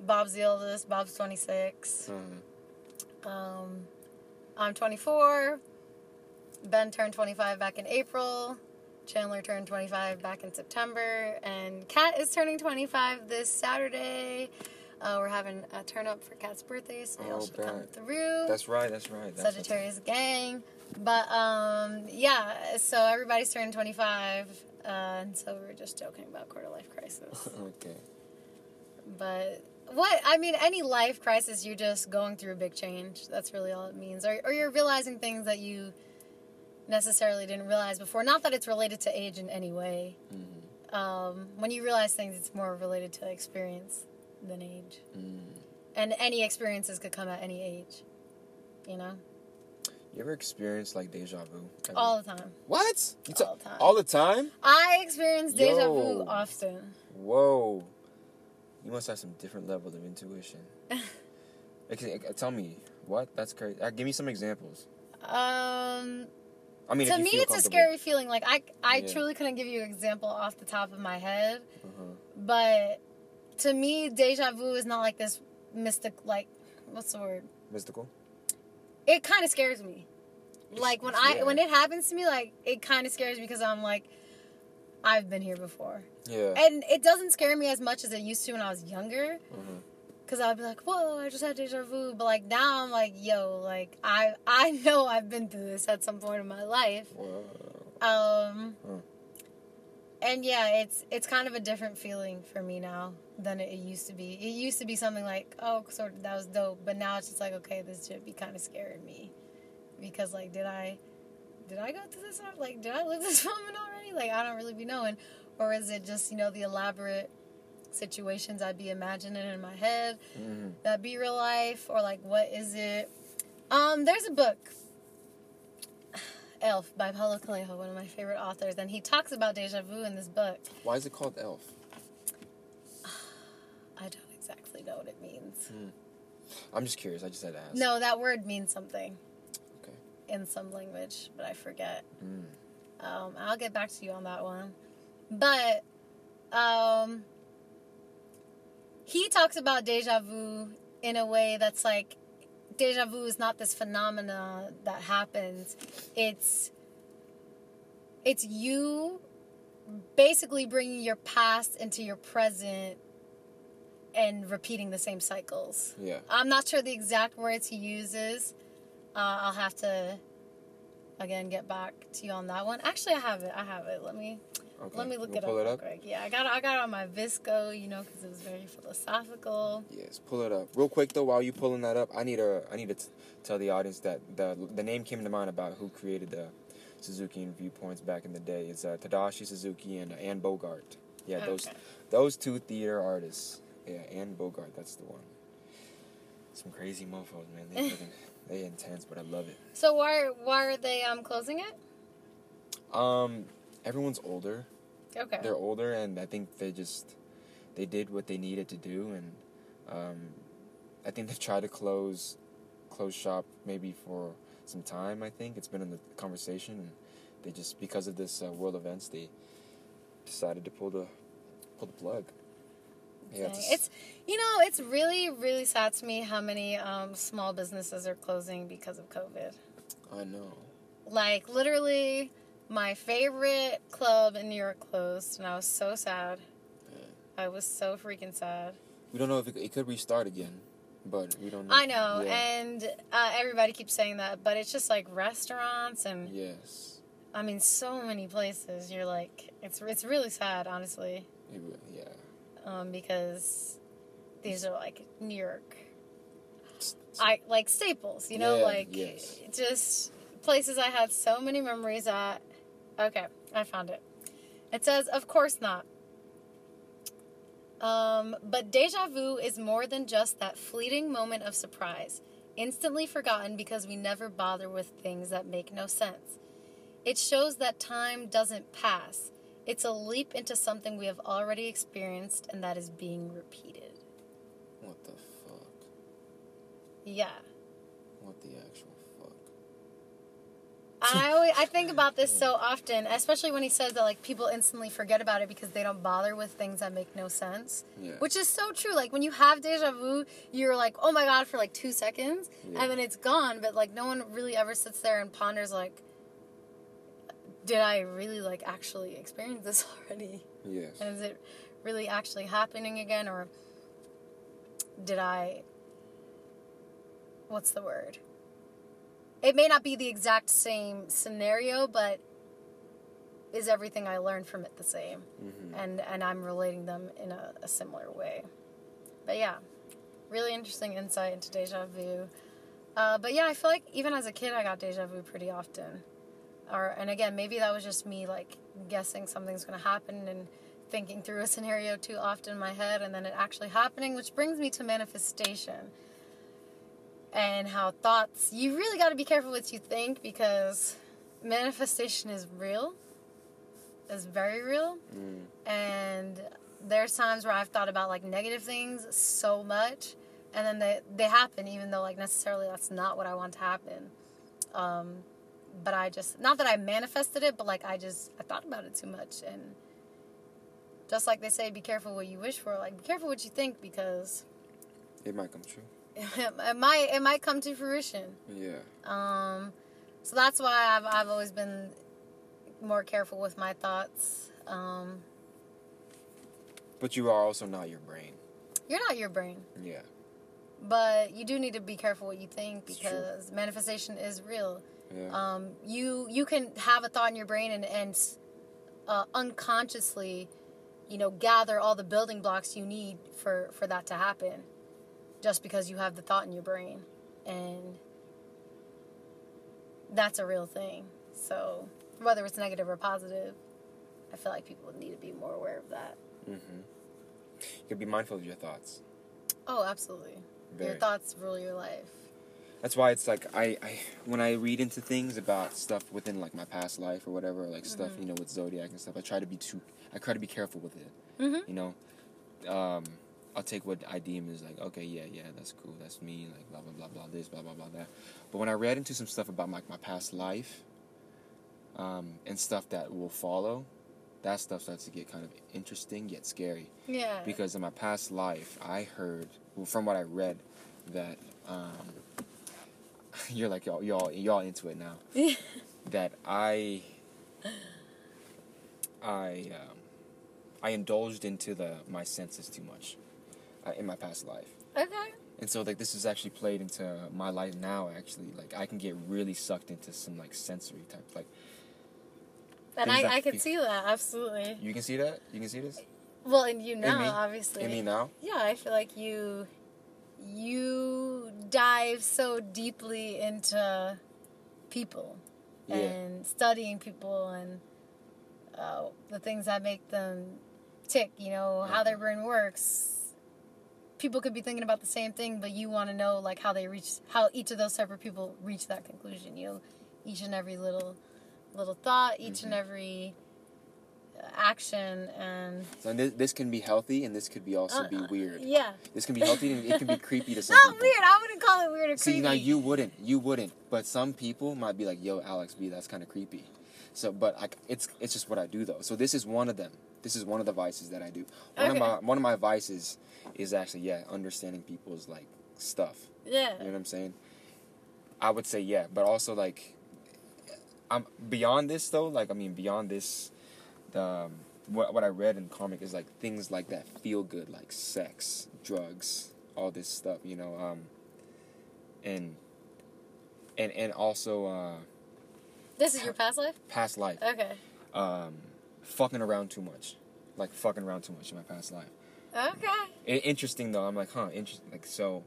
Bob's the oldest. Bob's 26. Uh-huh. Um, I'm 24. Ben turned 25 back in April. Chandler turned 25 back in September. And Kat is turning 25 this Saturday. Uh, we're having a turn up for Kat's birthday, so y'all Oh, should come through. That's right. That's right. That's Sagittarius gang. But um, yeah, so everybody's turning 25. Uh, and so we were just joking about quarter life crisis. okay. But what I mean, any life crisis, you're just going through a big change. That's really all it means, or or you're realizing things that you necessarily didn't realize before. Not that it's related to age in any way. Mm-hmm. Um, when you realize things, it's more related to experience than age, Mm. and any experiences could come at any age. You know, You ever experienced like deja vu? Ever? all the time. What? You All the time. All the time? I experience deja Yo. vu often. Whoa. You must have some different level of intuition. okay, uh, tell me what? That's crazy. Uh, give me some examples. Um, I mean, to me, it's a scary feeling. Like I, I Yeah. truly couldn't give you an example off the top of my head. Uh-huh. But to me, deja vu is not like this mystic, like, what's the word? Mystical. It kind of scares me. Like when I Yeah. when it happens to me, like it kind of scares me because I'm like, I've been here before, Yeah. and it doesn't scare me as much as it used to when I was younger. Mhm. Cause I'd be like, whoa, I just had deja vu, but like now I'm like, yo, like I I know I've been through this at some point in my life. Whoa. Um, Huh. and yeah, it's it's kind of a different feeling for me now than it used to be. It used to be something like, oh, sort of that was dope, but now it's just like, okay, this should be kind of scaring me because like, did I did I go through this? Like, did I live this moment already? Like, I don't really be knowing, or is it just you know the elaborate situations I'd be imagining in my head Mhm. that be real life, or like, what is it? Um, there's a book. Aleph by Paulo Coelho, one of my favorite authors, and he talks about deja vu in this book. Why is it called Aleph? I don't exactly know what it means. I'm just curious. I just had to ask. No, that word means something Okay. in some language, but I forget. Mm. Um, I'll get back to you on that one. But um, he talks about deja vu in a way that's like deja vu is not this phenomena that happens. It's it's you basically bringing your past into your present and repeating the same cycles. Yeah. I'm not sure the exact words he uses. Uh, I'll have to again get back to you on that one. Actually, I have it. I have it. Let me Okay. let me look We'll it up it up. quick. Yeah, I got it- I got it on my VSCO, you know, because it was very philosophical. Yes, pull it up real quick though. While you pulling that up, I need to I need to t- tell the audience that the the name came to mind about who created the Suzuki and viewpoints back in the day. It's uh, Tadashi Suzuki and uh, Anne Bogart. Yeah, those those two theater artists. Yeah, Anne Bogart. That's the one. Some crazy mofos, man. They fucking, they intense, but I love it. So why why are they um closing it? Um, everyone's older. Okay. they're older and i think they just they did what they needed to do and um, i think they've tried to close close shop maybe for some time i think it's been in the conversation and they just because of this uh, world events they decided to pull the pull the plug yeah Dang. It's you know it's really really sad to me how many um, small businesses are closing because of COVID. i know Like literally, my favorite club in New York closed, and I was so sad. Yeah. I was so freaking sad. we don't know if it, it could restart again but we don't know I know, yeah. and uh, everybody keeps saying that, but it's just like restaurants and yes I mean so many places. You're like, it's it's really sad, honestly, It yeah um, because these are like New York I like staples, you know, Yeah, like yes. just places I had so many memories at. Okay, I found it. It says, "Of course not." Um, but deja vu is more than just that fleeting moment of surprise, instantly forgotten because we never bother with things that make no sense. It shows that time doesn't pass. It's a leap into something we have already experienced and that is being repeated. What the fuck? Yeah. What the actual fuck? I always, I think about this so often, especially when he says that like people instantly forget about it because they don't bother with things that make no sense. Yeah. Which is so true. Like when you have deja vu, you're like, "Oh my god," for like 2 seconds, Yeah. and then it's gone, but like no one really ever sits there and ponders like did I really like actually experience this already? Yes. And is it really actually happening again or did I what's the word? It may not be the exact same scenario, but is everything I learned from it the same? Mm-hmm. And and I'm relating them in a, a similar way. But yeah, really interesting insight into deja vu. Uh, but yeah, I feel like even as a kid, I got deja vu pretty often. Or and again, maybe that was just me like guessing something's gonna happen and thinking through a scenario too often in my head, and then it actually happening, which brings me to manifestation and how thoughts. You really got to be careful what you think because manifestation is real. Is very real Mm. and there's times where I've thought about like negative things so much, and then they they happen even though like necessarily that's not what I want to happen. Um, but I just not that I manifested it, but like I just I thought about it too much, and just like they say, be careful what you wish for. Like be careful what you think because It might come true. it might it might come to fruition. Yeah. Um, so that's why I've I've always been more careful with my thoughts. Um, But you are also not your brain. you're not your brain. Yeah. but you do need to be careful what you think because manifestation is real. Yeah. Um, you you can have a thought in your brain and and uh, unconsciously, you know, gather all the building blocks you need for for that to happen, just because you have the thought in your brain, and that's a real thing. So whether it's negative or positive, I feel like people need to be more aware of that. mm-hmm. You can be mindful of your thoughts. Oh, absolutely. Your thoughts rule your life. That's why it's like I, I when I read into things about stuff within like my past life or whatever, or like stuff Mm-hmm. you know with zodiac and stuff. I try to be too. I try to be careful with it. Mhm. You know, um, I'll take what I deem as like okay, yeah, yeah, that's cool, that's me, like blah blah blah blah this, blah blah blah that. But when I read into some stuff about like my past life, um, and stuff that will follow, that stuff starts to get kind of interesting yet scary Yeah. because in my past life I heard well, from what I read that um, you're like y'all y'all y'all into it now. That I I um, I indulged into the my senses too much uh, in my past life. Okay. and so like this is actually played into my life now actually. Like I can get really sucked into some like sensory type like And I, I feel- see that, absolutely. you can see that? You can see this? Well, and you now, obviously. in me now? Yeah, I feel like you you dive so deeply into people Yeah. and studying people and uh, the things that make them tick, you know, how their brain works. People could be thinking about the same thing, but you want to know like how they reach how each of those separate people reach that conclusion, you know, each and every little little thought, each and Mhm. every action and so this, this can be healthy and this could be also be Uh, weird Yeah. this can be healthy and it can be creepy to some Not people weird. I wouldn't call it weird or creepy. See, creepy. now you wouldn't, you wouldn't, but some people might be like, "Yo, Alex B, that's kind of creepy." So, but like, it's it's just what I do though. So this is one of them. This is one of the vices that I do. One Okay. of my one of my vices is actually yeah, understanding people's like stuff. yeah. You know what I'm saying? I would say yeah, but also like, I'm beyond this though. Like, I mean, beyond this, the um, what what I read in comic is like things like that feel good, like sex, drugs, all this stuff. You know, um, and and and also uh, This is your past life? past life, Okay. um, fucking around too much, like fucking around too much in my past life. Okay. Interesting though. I'm like, huh, interesting. Like so,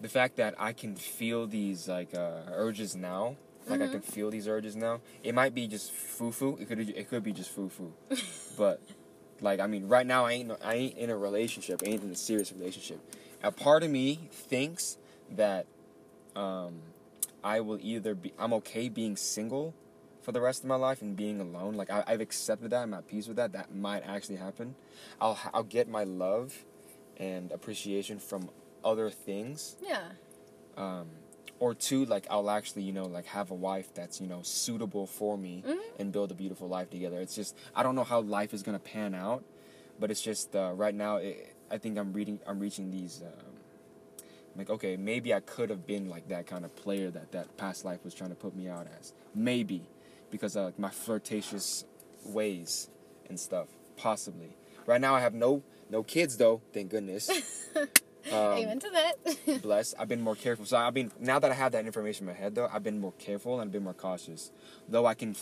the fact that I can feel these like uh, urges now, like I can feel these urges now. It might be just foo foo. It could it could be just foo foo, but like I mean, right now I ain't I ain't in a relationship. I ain't in a serious relationship. A part of me thinks that um, I will either be I'm okay being single for the rest of my life and being alone. Like I, I've accepted that. I'm at peace with that. That might actually happen. I'll I'll get my love and appreciation from other things. Yeah. Um, or two, like I'll actually, you know, like have a wife that's, you know, suitable for me Mhm. and build a beautiful life together. It's just I don't know how life is gonna pan out, but it's just uh, right now. It, I think I'm reading, I'm reaching these. Um, like okay, maybe I could have been like that kind of player that that past life was trying to put me out as. Maybe because of like, my flirtatious ways and stuff. Possibly. Right now I have no no kids though. Thank goodness. Um, Amen to that. blessed. I've been more careful. So I've been now that I have that information in my head, though, I've been more careful and I've been more cautious. Though I can,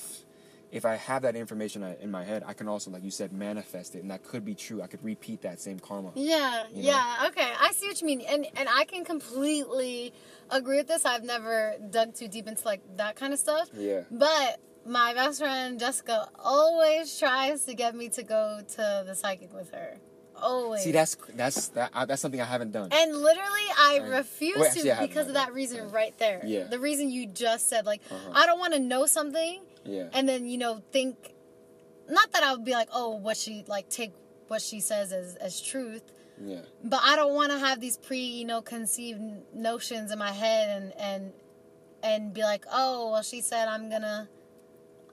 if I have that information uh, in my head, I can also, like you said, manifest it, and that could be true. I could repeat that same karma. Yeah, You know? yeah, okay. I see what you mean. And and I can completely agree with this. I've never dug too deep into like that kind of stuff. Yeah. But my best friend Jessica always tries to get me to go to the psychic with her. Always. See, that's that's that that's something I haven't done. and literally, I I- refuse well, to I because of that reason right there. Yeah. The reason you just said, like, Uh-huh. I don't want to know something yeah. and then you know think not that i would be like oh what she like take what she says as as truth Yeah. but i don't want to have these pre you know conceived notions in my head and and and be like oh well she said i'm gonna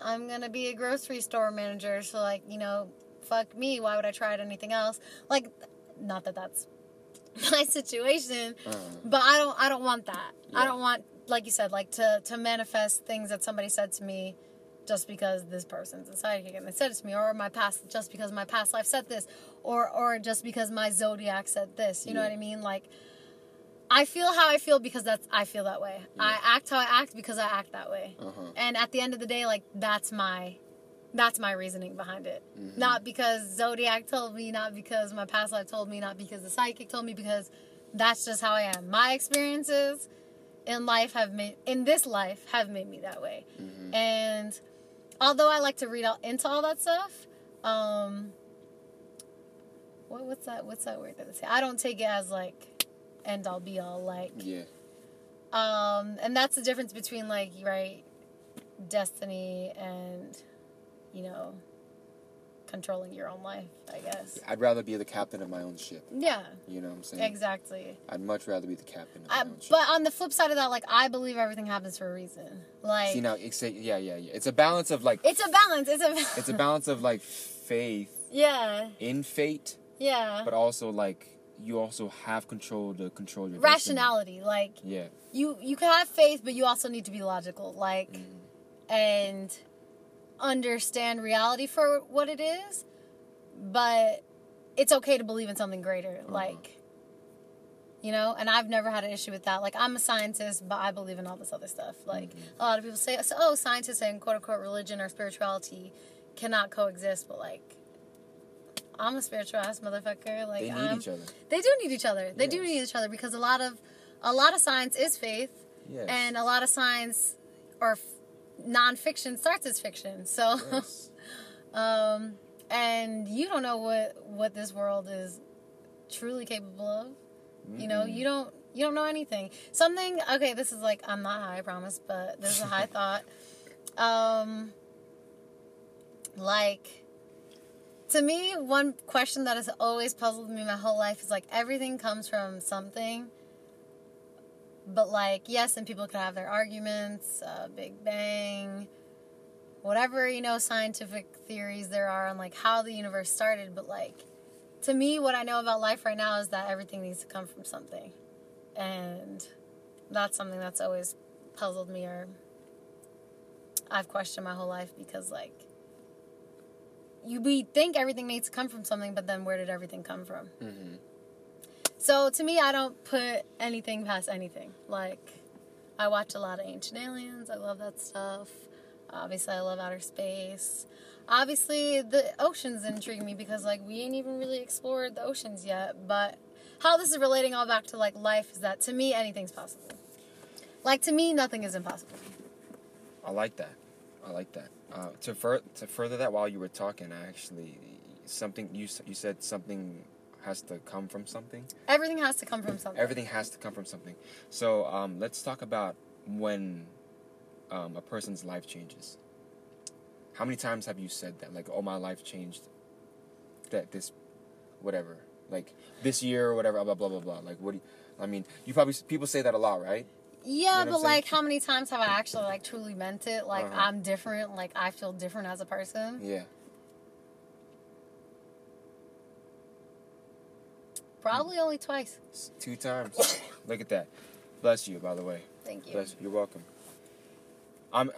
i'm gonna be a grocery store manager so like you know fuck me why would i try anything else like not that that's my situation Uh, but I don't I don't want that. I don't want like you said like to to manifest things that somebody said to me just because this person's a psychic and they said it to me or my past just because my past life said this or or just because my zodiac said this. You know what I mean? Like I feel how I feel because that's I feel that way. I act how I act because I act that way. uh-huh. And at the end of the day like that's my that's my reasoning behind it. Mhm. Not because Zodiac told me, not because my past life told me, not because the psychic told me, because that's just how I am. My experiences in life have made, in this life, have made me that way. Mhm. And although I like to read out into all that stuff, um, what, what's that? What's that word that they say? I don't take it as like end all be all. Like, Yeah. um, and that's the difference between like right destiny and you know controlling your own life i guess I'd rather be the captain of my own ship. yeah You know what I'm saying? exactly I'd much rather be the captain of my I, own ship. but on the flip side of that like i believe everything happens for a reason like See now, it's a, yeah, yeah, yeah. It's a balance of like it's a balance it's a it's a balance of like faith yeah in fate, yeah but also like you also have control to control your destiny. rationality like Yeah. you you can have faith but you also need to be logical like Mhm. and understand reality for what it is but it's okay to believe in something greater Uh-huh. like you know and i've never had an issue with that like i'm a scientist but i believe in all this other stuff like Mhm. a lot of people say oh scientists and quote unquote religion or spirituality cannot coexist but like i'm a spiritual ass motherfucker like They need I'm, each other. they do need each other they do need each other because a lot of a lot of science is faith Yes. and a lot of science or nonfiction starts as fiction. So, yes. um, and you don't know what what this world is truly capable of. You know, you don't you don't know anything. Something okay. This is like I'm not high, I promise, but this is a high thought. Um, like to me, one question that has always puzzled me my whole life is like everything comes from something. But like, yes, and people could have their arguments, uh, Big Bang, whatever you know, scientific theories there are on like how the universe started. But like, to me, what I know about life right now is that everything needs to come from something, and that's something that's always puzzled me or I've questioned my whole life because like you we think everything needs to come from something, but then where did everything come from? Mhm. So to me, I don't put anything past anything. Like, I watch a lot of Ancient Aliens. I love that stuff. Obviously, I love outer space. Obviously, the oceans intrigue me because like we ain't even really explored the oceans yet. But how this is relating all back to like life is that to me anything's possible. Like to me, nothing is impossible. I like that. I like that. Uh, to fur- to further that, while you were talking, I actually something you you said something has to come from something. Everything has to come from something. Everything has to come from something. So um, let's talk about when um, a person's life changes. How many times have you said that? Like, oh, my life changed. That this, whatever. like this year or whatever, blah blah blah blah. Like, what do you, I mean? You probably people say that a lot, right? Yeah, You know but like, how many times have I actually like truly meant it? Like, Uh-huh. I'm different. Like, I feel different as a person. Yeah. Probably only twice. Two times. Look at that. Bless you, by the way. Thank you. Bless you. You're welcome. I'm,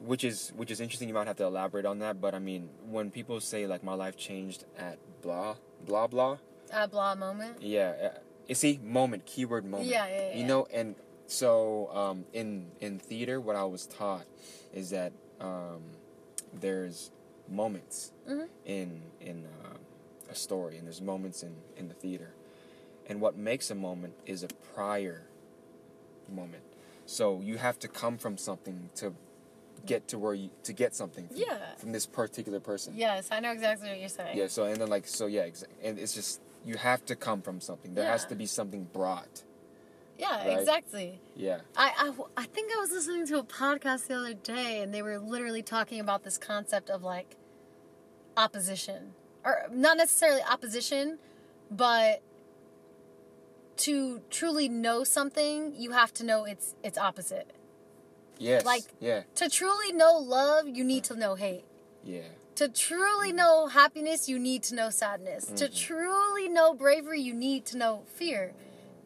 which is which is interesting. You might have to elaborate on that, but I mean, when people say like my life changed at blah blah blah, At blah moment. yeah, uh, you see, moment, keyword moment. Yeah, yeah, yeah. You know, and so um, in in theater, what I was taught is that um, there's moments Mhm. in in uh, a story, and there's moments in in the theater, and what makes a moment is a prior moment. So you have to come from something to get to where you to get something from, Yeah. from this particular person. Yes, I know exactly what you're saying. Yeah. So and then like so yeah, exa- and it's just you have to come from something. There has to be something brought. Yeah, Right? exactly. Yeah. I, I, I think I was listening to a podcast the other day and they were literally talking about this concept of like opposition. Or not necessarily opposition, but to truly know something, you have to know its its opposite. Yes. Like- yeah. To truly know love, you need to know hate. Yeah. To truly know happiness, you need to know sadness. To Mhm. truly know bravery, you need to know fear.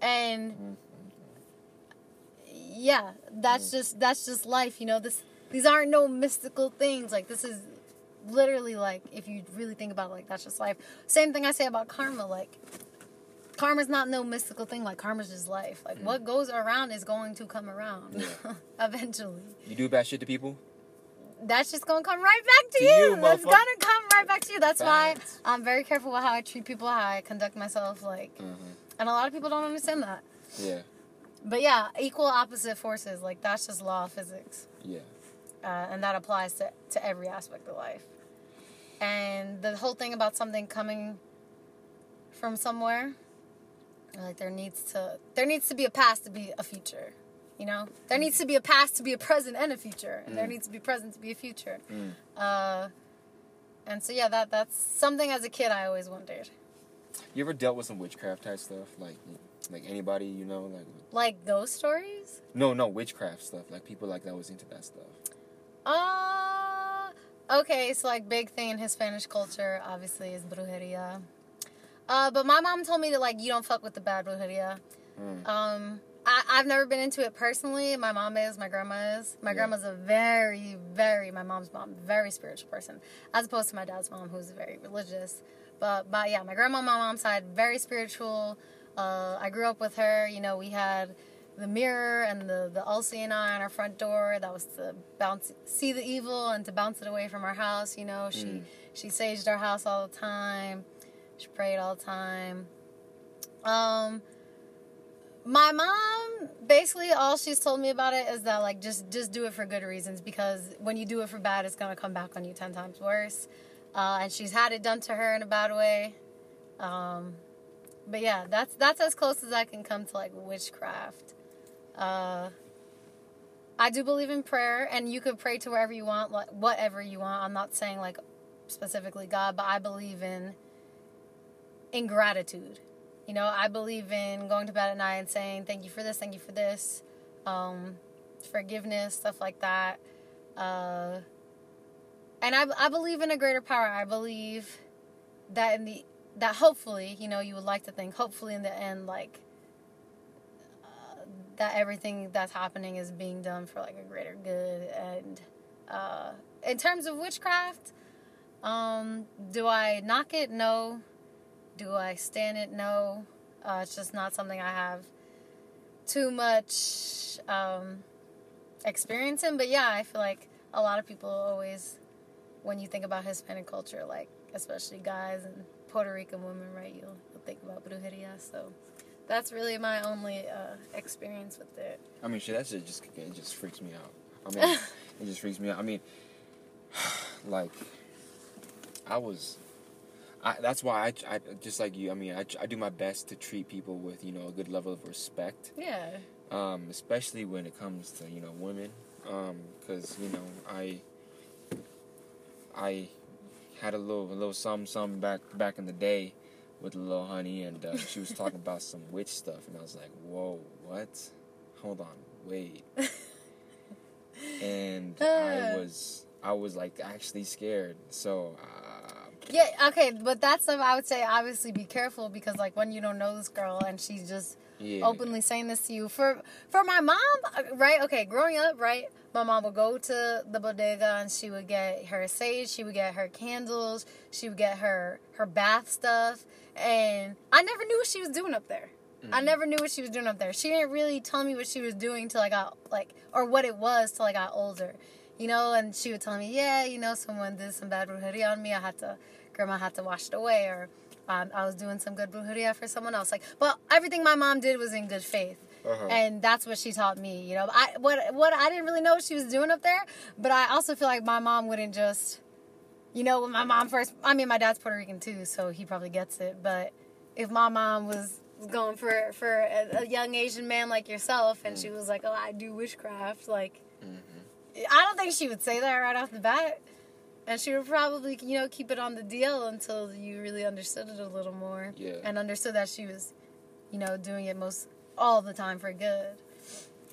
And yeah, that's just that's just life, you know. This these aren't no mystical things. Like this is literally like if you really think about it, like that's just life. Same thing I say about karma, like karma's not no mystical thing, like karma's just life. Like what goes around is going to come around Yeah. eventually You do bad shit to people. that's just gonna come right back to, To you. you, That's gonna come right back to you. That's Facts. why I'm very careful with how I treat people, how I conduct myself. Like, hmm and a lot of people don't understand that. Yeah. But yeah, equal opposite forces. Like that's just law of physics, Yeah. uh, and that applies to to every aspect of life. And the whole thing about something coming from somewhere, like there needs to there needs to be a past to be a future. You know, there needs to be a past to be a present and a future, and there Mm. needs to be present to be a future. Mm. Uh, and so yeah, that that's something as a kid I always wondered. You ever dealt with some witchcraft type stuff, like like anybody you know, like Like ghost stories? no, no witchcraft stuff, like people like that was into that stuff. Uh okay, so like big thing in Hispanic culture obviously is brujeria. Uh, but my mom told me that like you don't fuck with the bad brujeria. Mm. Um, I, I've never been into it personally. My mom is, my grandma is. My Yeah. grandma's a very, very my mom's mom, very spiritual person, as opposed to my dad's mom, who's very religious. But but yeah, my grandma, on my mom's side, very spiritual. Uh, I grew up with her. You know, we had the mirror and the the Elsie and I on our front door. That was to bounce, see the evil and to bounce it away from our house. You know, she Mm. she saged our house all the time. She prayed all the time. Um, my mom basically all she's told me about it is that like just just do it for good reasons because when you do it for bad, it's gonna come back on you ten times worse. Uh, and she's had it done to her in a bad way. Um, but yeah, that's that's as close as I can come to like witchcraft. Uh, I do believe in prayer, and you could pray to wherever you want, like whatever you want. I'm not saying like specifically God, but I believe in in gratitude. You know, I believe in going to bed at night and saying thank you for this, thank you for this, um, forgiveness, stuff like that. Uh, and I, I believe in a greater power. I believe that in the that hopefully, you know, you would like to think, hopefully in the end, like uh, that everything that's happening is being done for like a greater good. And uh, in terms of witchcraft, um, do I knock it? No. Do I stand it? No. Uh, it's just not something I have too much um, experience in. But yeah, I feel like a lot of people always, when you think about Hispanic culture, like especially guys and Puerto Rican women, right? You'll, you'll think about brujeria. So that's really my only uh, experience with it. I mean, shit, that shit just it just freaks me out. I mean, it just freaks me out. I mean, like, I was, I that's why I, I just like you. I mean, I, I do my best to treat people with you know a good level of respect, Yeah. um, especially when it comes to you know women, because you know I, I had a little a little some some back back in the day, with a little honey, and uh, she was talking about some witch stuff, and I was like, "Whoa, what? Hold on, wait." and I was, I was like actually scared. So. Uh, Yeah, okay, but that's stuff I would say obviously be careful because like when you don't know this girl and she's just yeah. openly saying this to you. For for my mom, uh, right? Okay, growing up, right? My mom would go to the bodega and she would get her sage, she would get her candles, she would get her her bath stuff, and I never knew what she was doing up there. I Mhm. never knew what she was doing up there. She didn't really tell me what she was doing till I got like or what it was till I got older. You know, and she would tell me, yeah, you know, someone did some bad brujeria on me. I had to, grandma had to wash it away, or um, I was doing some good brujeria for someone else. Like, but everything my mom did was in good faith, Uh-huh. and that's what she taught me. You know, I what what I didn't really know what she was doing up there, but I also feel like my mom wouldn't just, you know, when my mom first. I mean, my dad's Puerto Rican too, so he probably gets it. But if my mom was going for for a, a young Asian man like yourself, and she was like, "Oh, I do witchcraft," like. Mhm. I don't think she would say that right off the bat. And she would probably, you know, keep it on the DL until you really understood it a little more. Yeah. And understood that she was, you know, doing it most all the time for good.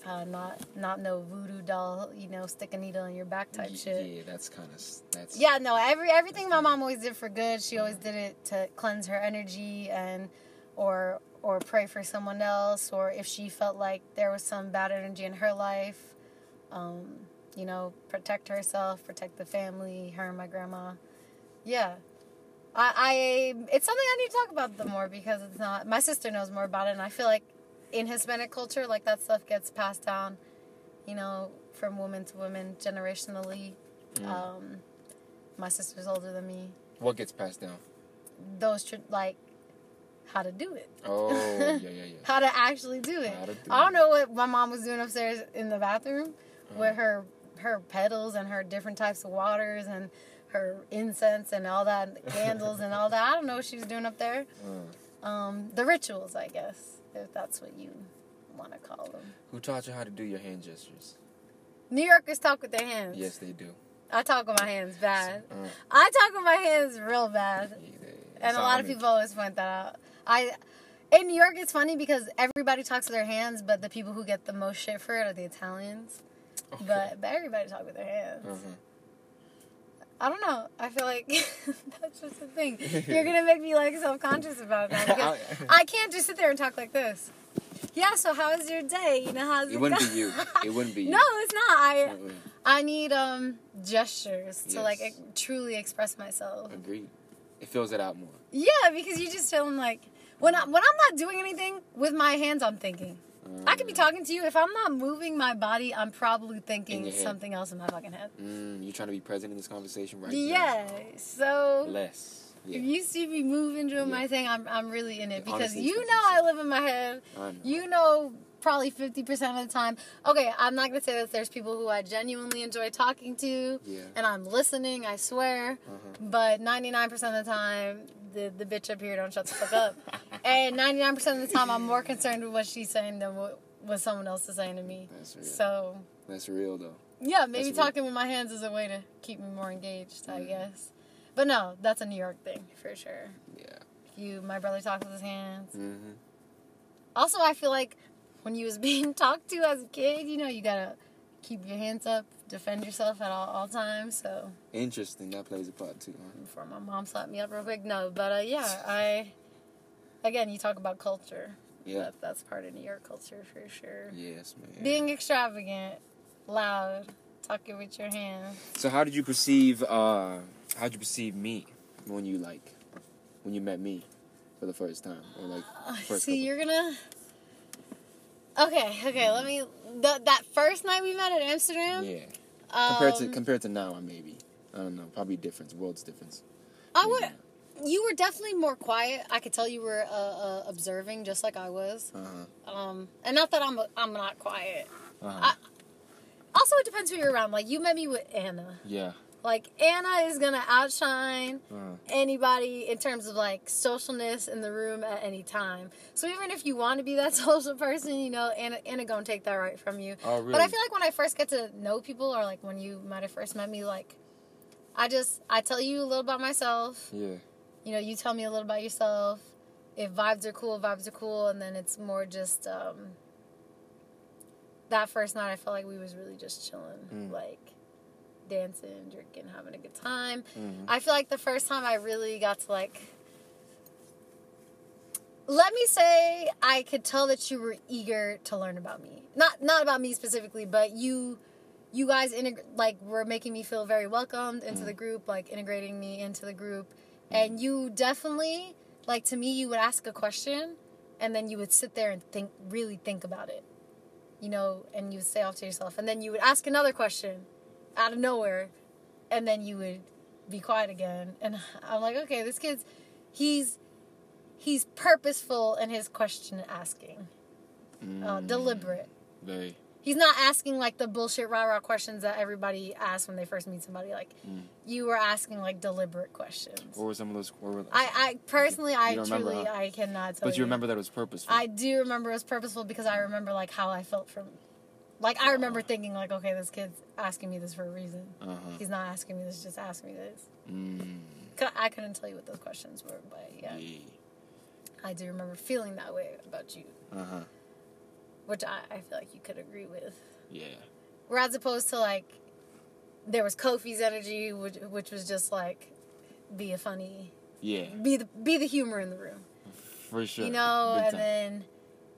Uh, not not no voodoo doll, you know, stick a needle in your back type shit. Yeah, that's kind of that's. Yeah, no, every everything my mom always did for good. She always did it to cleanse her energy and or or pray for someone else or if she felt like there was some bad energy in her life, um, you know, protect herself, protect the family, her and my grandma. Yeah. I, I it's something I need to talk about the more because it's not my sister knows more about it and I feel like in Hispanic culture like that stuff gets passed down, you know, from woman to woman generationally. Mm. Um, my sister's older than me. What gets passed down? Those tr- like how to do it, Oh, yeah, yeah, yeah. how to actually do it. Do I don't it. know what my mom was doing upstairs in the bathroom Uh-huh. with her her petals and her different types of waters and her incense and all that and the candles and all that. I don't know what she was doing up there. Uh, Um, the rituals, I guess, if that's what you want to call them. who taught you how to do your hand gestures? New Yorkers talk with their hands. Yes, they do. I talk with my hands bad. Uh, I talk with my hands real bad. yeah, they- And a lot I of people always point that out. I in New York it's funny because everybody talks with their hands, but the people who get the most shit for it are the Italians. Okay. But but everybody talk with their hands. Uh-huh. I don't know. I feel like that's just the thing. You're gonna make me like self conscious about that I can't just sit there and talk like this. Yeah. So how was your day? You know how's it, It wouldn't go- be you. It wouldn't be you. no, it's not. I It. I need um gestures to like Yes. ex- truly express myself. Agreed. It fills it out more. Yeah, because you just feeling like when I when I'm not doing anything with my hands, I'm thinking. I could be talking to you. If I'm not moving my body, I'm probably thinking something else in my fucking head. Mm, you trying to be present in this conversation right Yeah. now? So Less. Yeah. if you see me moving doing Yeah. my thing, I'm I'm really in it because Honestly, you know I live in my head. Know. You know probably 50% of the time. Okay, I'm not going to say that there's people who I genuinely enjoy talking to Yeah. and I'm listening, I swear. Uh-huh. But 99% of the time, the, the bitch up here don't shut the fuck up. and 99% of the time, I'm more concerned with what she's saying than what, what someone else is saying to me. That's real. So, That's real though. yeah, maybe That's real. talking with my hands is a way to keep me more engaged, I Mhm. guess. But no, that's a New York thing for sure. Yeah. You, my brother talks with his hands. Mm-hmm. Also, I feel like when you was being talked to as a kid, you know, you gotta keep your hands up, defend yourself at all, all times. So Interesting. That plays a part too. Huh? before my mom slapped me up real quick, no. But uh, yeah, I again, you talk about culture. Yeah. That, that's part of New York culture for sure. Yes, man. Being extravagant, loud, talking with your hands. So how did you perceive? uh How did you perceive me when you like when you met me for the first time or like Uh, first? see, couple- you're gonna. Okay, okay. Let me. The, that first night we met at Amsterdam. Yeah. Compared to um, compared to now, maybe I don't know. Probably difference. World's difference. I would. You were definitely more quiet. I could tell you were uh, uh, observing, just like I was. Uh-huh. Um, and not that I'm I'm not quiet. Uh-huh. I- Also, it depends who you're around. Like you met me with Anna. yeah. Like Anna is gonna outshine Uh-huh. anybody in terms of like socialness in the room at any time. So even if you want to be that social person, you know, Anna Anna gonna take that right from you. Oh, really? But I feel like when I first get to know people, or like when you might have first met me, like I just I tell you a little about myself. Yeah. you know, you tell me a little about yourself. If vibes are cool, vibes are cool, and then it's more just um, that first night. I felt like we was really just chilling, Mm. like dancing, drinking, having a good time. Mhm. I feel like the first time I really got to like. Let me say, I could tell that you were eager to learn about me. Not not about me specifically, but you, you guys integ- like were making me feel very welcomed into Mm. the group, like integrating me into the group, and you definitely like to me. You would ask a question, and then you would sit there and think, really think about it, you know, and you would say off to yourself, and then you would ask another question, out of nowhere, and then you would be quiet again, and I'm like, okay, this kid's, he's, he's purposeful in his question asking, uh, Mm. deliberate. Very. He's not asking like the bullshit rah rah questions that everybody asks when they first meet somebody. Like Mm. you were asking like deliberate questions. What were some of those? What were, I, I personally, I You don't remember, truly, huh? I cannot tell but you remember that it was purposeful. I do remember it was purposeful because I remember like how I felt from, like I remember thinking like, okay, this kid's asking me this for a reason. Uh-huh. He's not asking me this, just asking me this. Mm. I couldn't tell you what those questions were, but yeah, Yeah. I do remember feeling that way about you, Uh-huh. which I, I feel like you could agree with. Yeah. Whereas opposed to like, there was Kofi's energy, which which was just like, be a funny, Yeah. be the be the humor in the room. For sure. you know, Big and time. then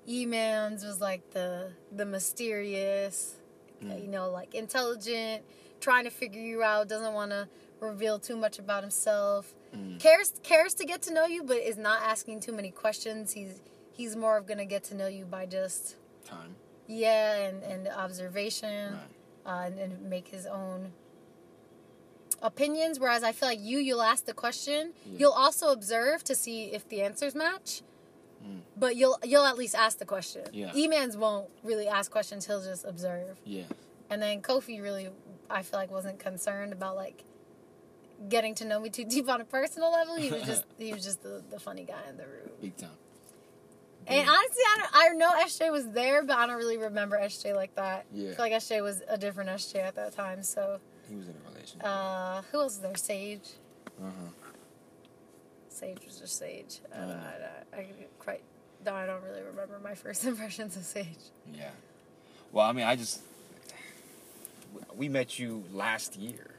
E-Man's was like the the mysterious, Mm. you know, like intelligent, trying to figure you out, doesn't want to reveal too much about himself. Mm. Cares cares to get to know you, but is not asking too many questions. He's he's more of gonna get to know you by just Time. yeah and and observation Right. uh, and, and make his own opinions. Whereas I feel like you, you'll ask the question, Yeah. you'll also observe to see if the answers match. Mm. But you'll you'll at least ask the question. Yeah. E-Mans won't really ask questions; he'll just observe. Yeah. And then Kofi really, I feel like, wasn't concerned about like getting to know me too deep on a personal level. He was just he was just the, the funny guy in the room. Big time. And honestly, I, don't, I know SJ was there, but I don't really remember SJ like that. Yeah. I feel like SJ was a different SJ at that time. So, He was in a relationship. uh, who else was there? Sage. Uh-huh. Sage was just Sage. I, Oh. don't- I, I, I quite. No, I don't really remember my first impressions of Sage. Yeah. Well, I mean, I just we met you last year.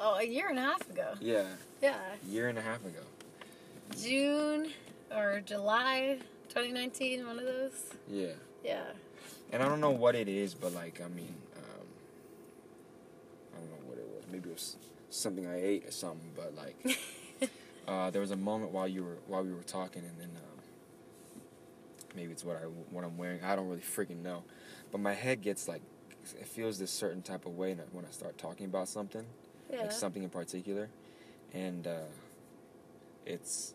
Oh, a year and a half ago. Yeah. Yeah, Year and a half ago. June or July 2019. One of those. Yeah. Yeah. And I don't know what it is, but like, I mean, um, I don't know what it was. Maybe it was something I ate or something. But like, uh, there was a moment while you were while we were talking, and then um, maybe it's what I what I'm wearing. I don't really freaking know. But my head gets like, it feels this certain type of way when I start talking about something. Yeah. like something in particular, and uh, it's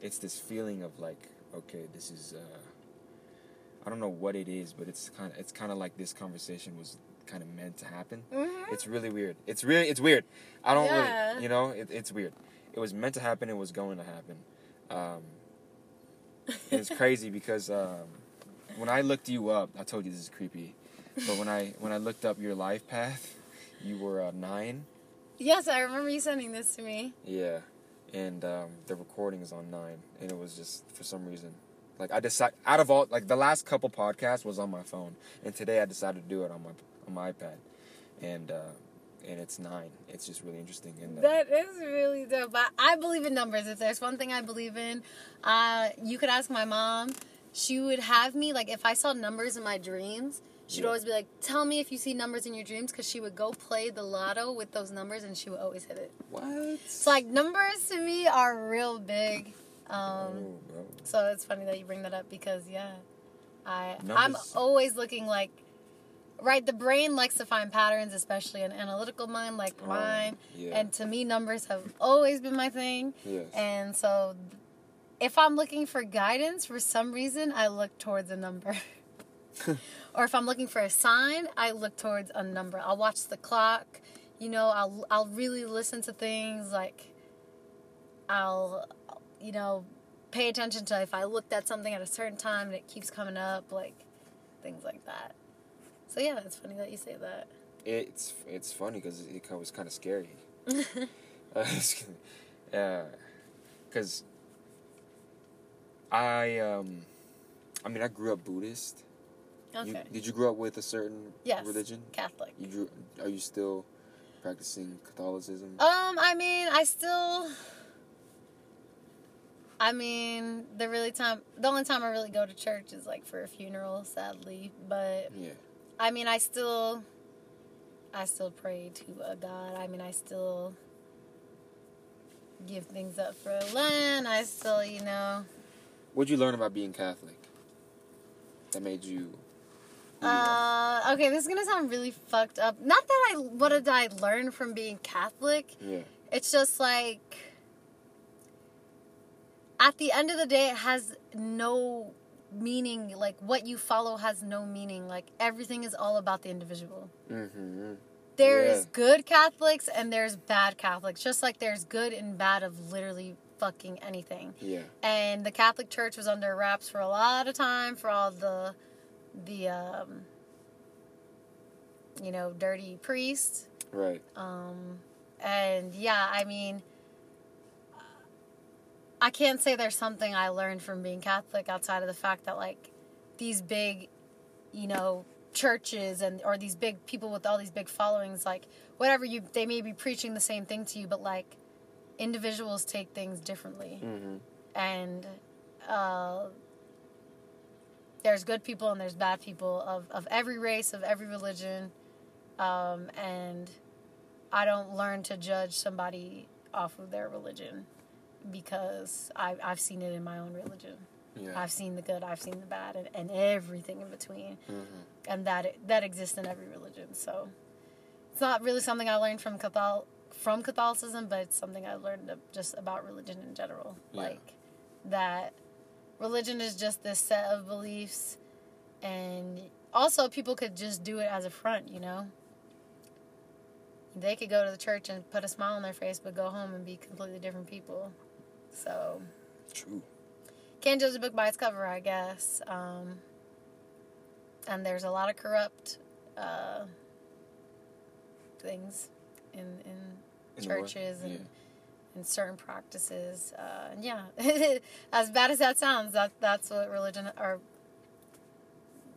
it's this feeling of like, okay, this is uh, I don't know what it is, but it's kind of it's kind of like this conversation was kind of meant to happen. Mhm. It's really weird. It's really it's weird. I don't Yeah. really, you know, it, it's weird. It was meant to happen. It was going to happen. Um, and it's crazy because um, when I looked you up, I told you this is creepy, but when I when I looked up your life path, you were uh, nine. Yes, I remember you sending this to me. Yeah, and um, the recording is on nine, and it was just for some reason, like I decided out of all like the last couple podcasts was on my phone, and today I decided to do it on my on my iPad, and uh, and it's nine. It's just really interesting. And uh, That is really dope. I, I believe in numbers. If there's one thing I believe in, uh, you could ask my mom. She would have me like if I saw numbers in my dreams. She'd Yeah. always be like, "Tell me if you see numbers in your dreams," because she would go play the lotto with those numbers, and she would always hit it. what? So like numbers to me are real big. Um, oh, bro. so it's funny that you bring that up because yeah, I I'm always looking like. Right, the brain likes to find patterns, especially an analytical mind like Oh, mine. yeah. And to me, numbers have always been my thing. Yes. And so, if I'm looking for guidance for some reason, I look towards a number. or if I'm looking for a sign, I look towards a number. I'll watch the clock. You know, I'll I'll really listen to things like I'll you know pay attention to if I looked at something at a certain time and it keeps coming up, like things like that. So yeah, it's funny that you say that. It's it's funny because it was kind of scary. Uh, because I um, I mean I grew up Buddhist. Okay. You, did you grow up with a certain yes. religion? Catholic. You grew, are you still practicing Catholicism? Um, I mean, I still. I mean, the really time, the only time I really go to church is like for a funeral, sadly. But yeah. I mean, I still, I still pray to a God. I mean, I still give things up for Lent. I still, you know. What'd you learn about being Catholic? That made you. who you are? Uh, okay, this is gonna sound really fucked up. Not that I, what did I learn from being Catholic? yeah. It's just like at the end of the day it has no meaning like what you follow has no meaning like everything is all about the individual Mm-hmm. there's Yeah. good catholics and there's bad catholics just like there's good and bad of literally fucking anything Yeah. and the catholic church was under wraps for a lot of time for all the the um you know dirty priests Right. um, and yeah, I mean, I can't say there's something I learned from being Catholic outside of the fact that like these big, you know, churches and or these big people with all these big followings, like whatever you they may be preaching the same thing to you, but like individuals take things differently, Mm-hmm. and uh, there's good people and there's bad people of of every race of every religion, um, and I don't learn to judge somebody off of their religion because I've, I've seen it in my own religion. Yeah. I've seen the good, I've seen the bad, and, and everything in between, mm-hmm. and that that exists in every religion. So it's not really something I learned from Catholic from Catholicism, but it's something I learned just about religion in general. Yeah. Like that religion is just this set of beliefs, and also people could just do it as a front, you know. They could go to the church and put a smile on their face, but go home and be completely different people. So True. can't judge a book by its cover, I guess. Um, and there's a lot of corrupt uh, things in in, In churches and Yeah. and certain practices. Uh, and yeah, as bad as that sounds, that that's what religion or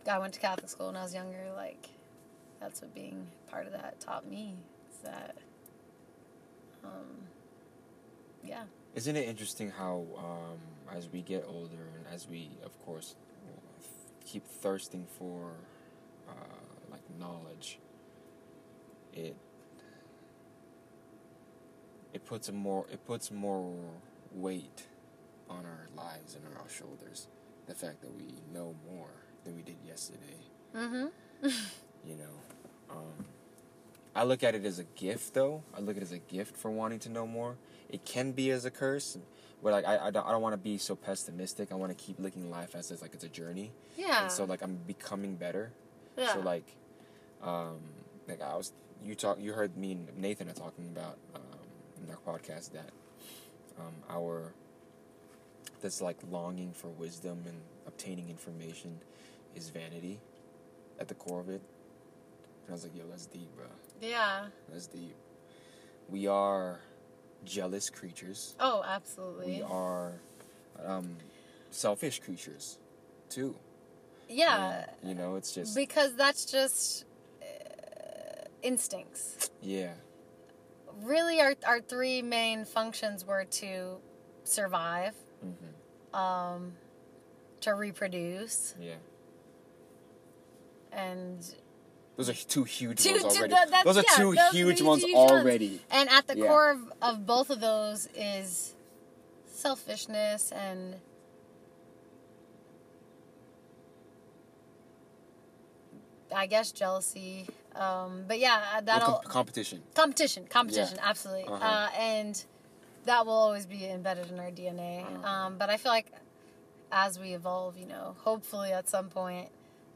I went to Catholic school when I was younger. Like that's what being part of that taught me. Is that um, yeah. Isn't it interesting how, um, as we get older and as we, of course, keep thirsting for, uh, like knowledge, it it puts a more it puts more weight on our lives and on our shoulders. The fact that we know more than we did yesterday. Mm-hmm. You know, um, I look at it as a gift, though. I look at it as a gift for wanting to know more. It can be as a curse, but like I, I don't, I don't want to be so pessimistic. I want to keep looking life as, as like it's a journey. Yeah. And so like I'm becoming better. yeah. So like, um, like I was, you talk, you heard me and Nathan are talking about um, in our podcast that um, our this like longing for wisdom and obtaining information is vanity at the core of it. And I was like, yo, that's deep, bro. Yeah. That's deep. We are jealous creatures. Oh, absolutely. We are um, selfish creatures, too. Yeah. And, you know, it's just Because that's just uh, instincts. yeah, Really, our, our three main functions were to survive, hmm um, to reproduce, yeah. and Those are two huge Two- ones two- already. that- those are yeah, two those are huge ones huge ones. already. and at the Yeah. core of, of both of those is selfishness and I guess jealousy. Um, but yeah, that'll com- competition. competition competition absolutely Uh-huh. uh, and that will always be embedded in our dna Uh-huh. um, but i feel like as we evolve you know hopefully at some point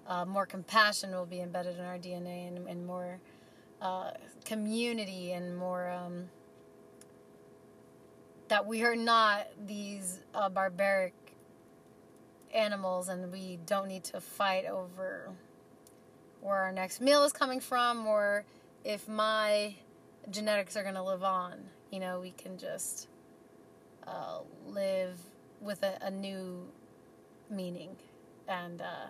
uh, more compassion will be embedded in our dna and, and more uh, community and more um, that we are not these uh, barbaric animals and we don't need to fight over where our next meal is coming from or if my genetics are going to live on. You know, we can just uh, live with a, a new meaning and uh,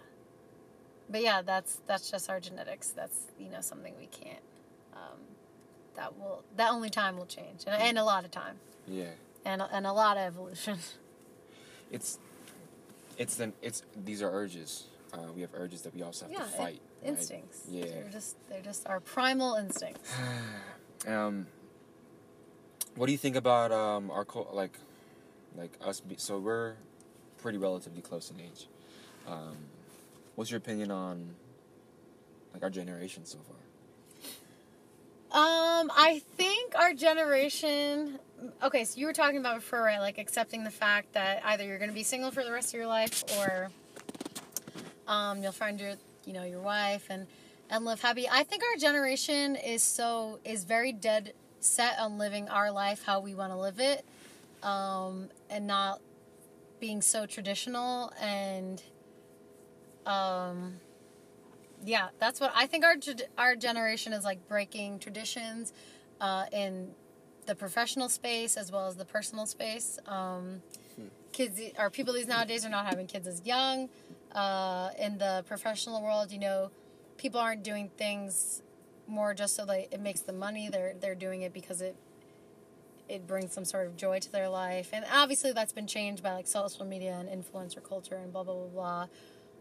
but yeah that's that's just our genetics that's you know something we can't um, that will that only time will change and, and a lot of time Yeah. and, and a lot of evolution It's it's the it's these are urges. Uh, we have urges that we also have yeah to fight. right? instincts Yeah. they're just they're just our primal instincts Um, what do you think about um our cul- like like us? Be, so we're pretty relatively close in age. Um, what's your opinion on like our generation so far? Um, I think our generation. Okay, so you were talking about before, right? Like accepting the fact that either you're going to be single for the rest of your life, or um, you'll find your, you know, your wife and and live happy. I think our generation is so is very dead set on living our life how we want to live it, um, and not being so traditional and um yeah, that's what I think. Our our generation is like breaking traditions uh, in the professional space as well as the personal space. Um, Kids or people these nowadays are not having kids as young. Uh, in the professional world, you know, people aren't doing things more just so that it makes the money. They're they're doing it because it it brings some sort of joy to their life. And obviously, that's been changed by like social media and influencer culture and blah blah blah blah.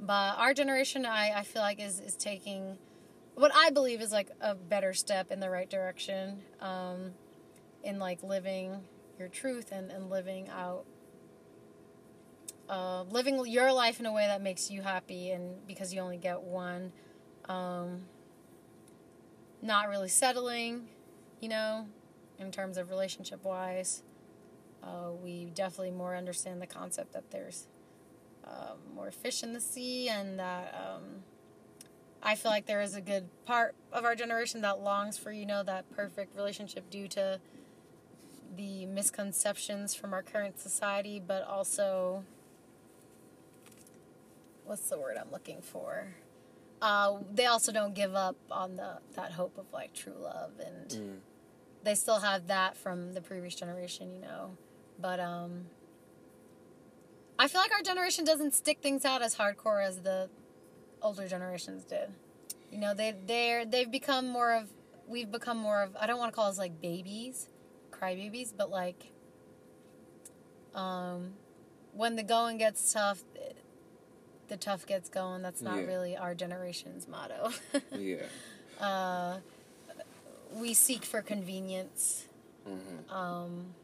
But our generation, I, I feel like is is taking what I believe is like a better step in the right direction, um, in like living your truth and, and living out, uh, living your life in a way that makes you happy, and because you only get one, um, not really settling, you know, in terms of relationship wise. Uh, we definitely more understand the concept that there's um, more fish in the sea, and that um, I feel like there is a good part of our generation that longs for you know that perfect relationship due to the misconceptions from our current society, but also what's the word I'm looking for? Uh, they also don't give up on the that hope of like true love, and Mm. they still have that from the previous generation, you know. But um, I feel like our generation doesn't stick things out as hardcore as the older generations did. You know, they they're they've become more of we've become more of I don't want to call us like babies, crybabies, but like um when the going gets tough, the tough gets going. That's not Yeah. really our generation's motto. Yeah. uh, we seek for convenience. hmm Um,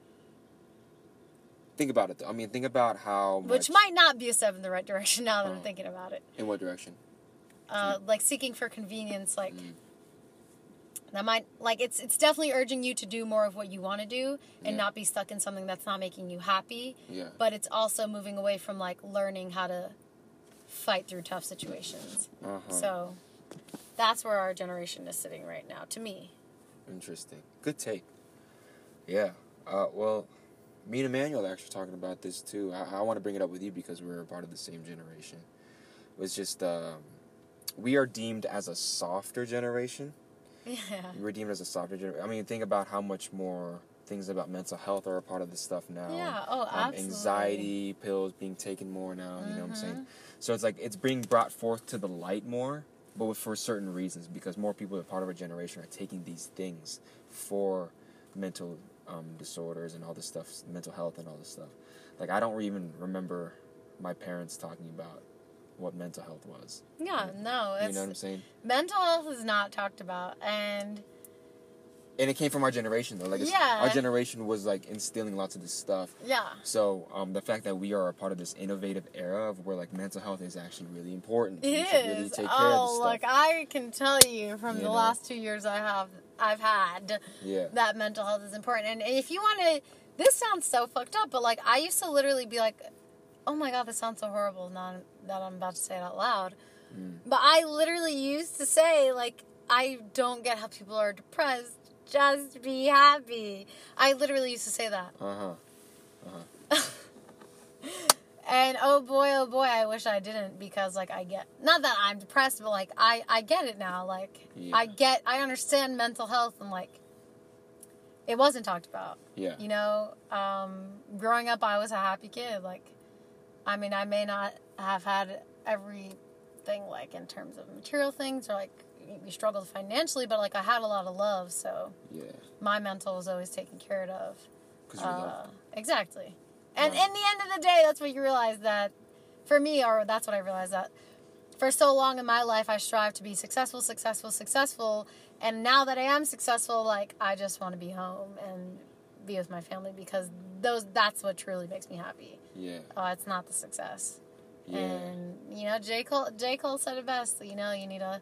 Think about it. Though. I mean, think about how much. which might not be a step in the right direction now that I'm Oh. thinking about it. In what direction? Uh, like seeking for convenience, like Mm. that might like it's it's definitely urging you to do more of what you want to do and Yeah. not be stuck in something that's not making you happy. Yeah. But it's also moving away from like learning how to fight through tough situations. Uh-huh. So that's where our generation is sitting right now. To me, Interesting. Good take. Yeah. Uh, well, me and Emmanuel are actually talking about this too. I, I want to bring it up with you because we're a part of the same generation. It was just um, we are deemed as a softer generation. yeah, We're deemed as a softer generation. I mean, think about how much more things about mental health are a part of this stuff now. yeah. Oh, Um, absolutely. anxiety pills being taken more now. You know what I'm saying? Mhm. So it's like it's being brought forth to the light more, but with- for certain reasons because more people, are part of our generation, are taking these things for mental um, disorders and all this stuff, mental health and all this stuff. Like I don't even remember my parents talking about what mental health was. Yeah, no, You know what I'm saying? mental health is not talked about, and And it came from our generation though. Like Yeah. our generation was like instilling lots of this stuff. yeah, So um, the fact that we are a part of this innovative era of where like mental health is actually really important. it really is. take care of this oh, like I can tell you from You the know. last two years I have I've had yeah. that mental health is important. And if you want to, this sounds so fucked up, but like I used to literally be like, oh my god, this sounds so horrible. Now that I'm about to say it out loud, Mm. but I literally used to say like I don't get how people are depressed. Just be happy. I literally used to say that. Uh huh. And oh boy, oh boy, I wish I didn't because like I get not that I'm depressed, but like I I get it now. Like Yeah. I get I understand mental health and like it wasn't talked about. Yeah. You know, um, growing up, I was a happy kid. Like, I mean, I may not have had everything like in terms of material things or like we struggled financially, but like I had a lot of love, so Yeah. my mental was always taken care of. Uh, exactly. And Right. in the end of the day, that's what you realize that, for me, or that's what I realized that for so long in my life, I strive to be successful, successful, successful. And now that I am successful, like, I just want to be home and be with my family because those that's what truly makes me happy. Yeah. Uh, it's not the success. Yeah. And, you know, J. Cole, J. Cole said it best. You know, you need to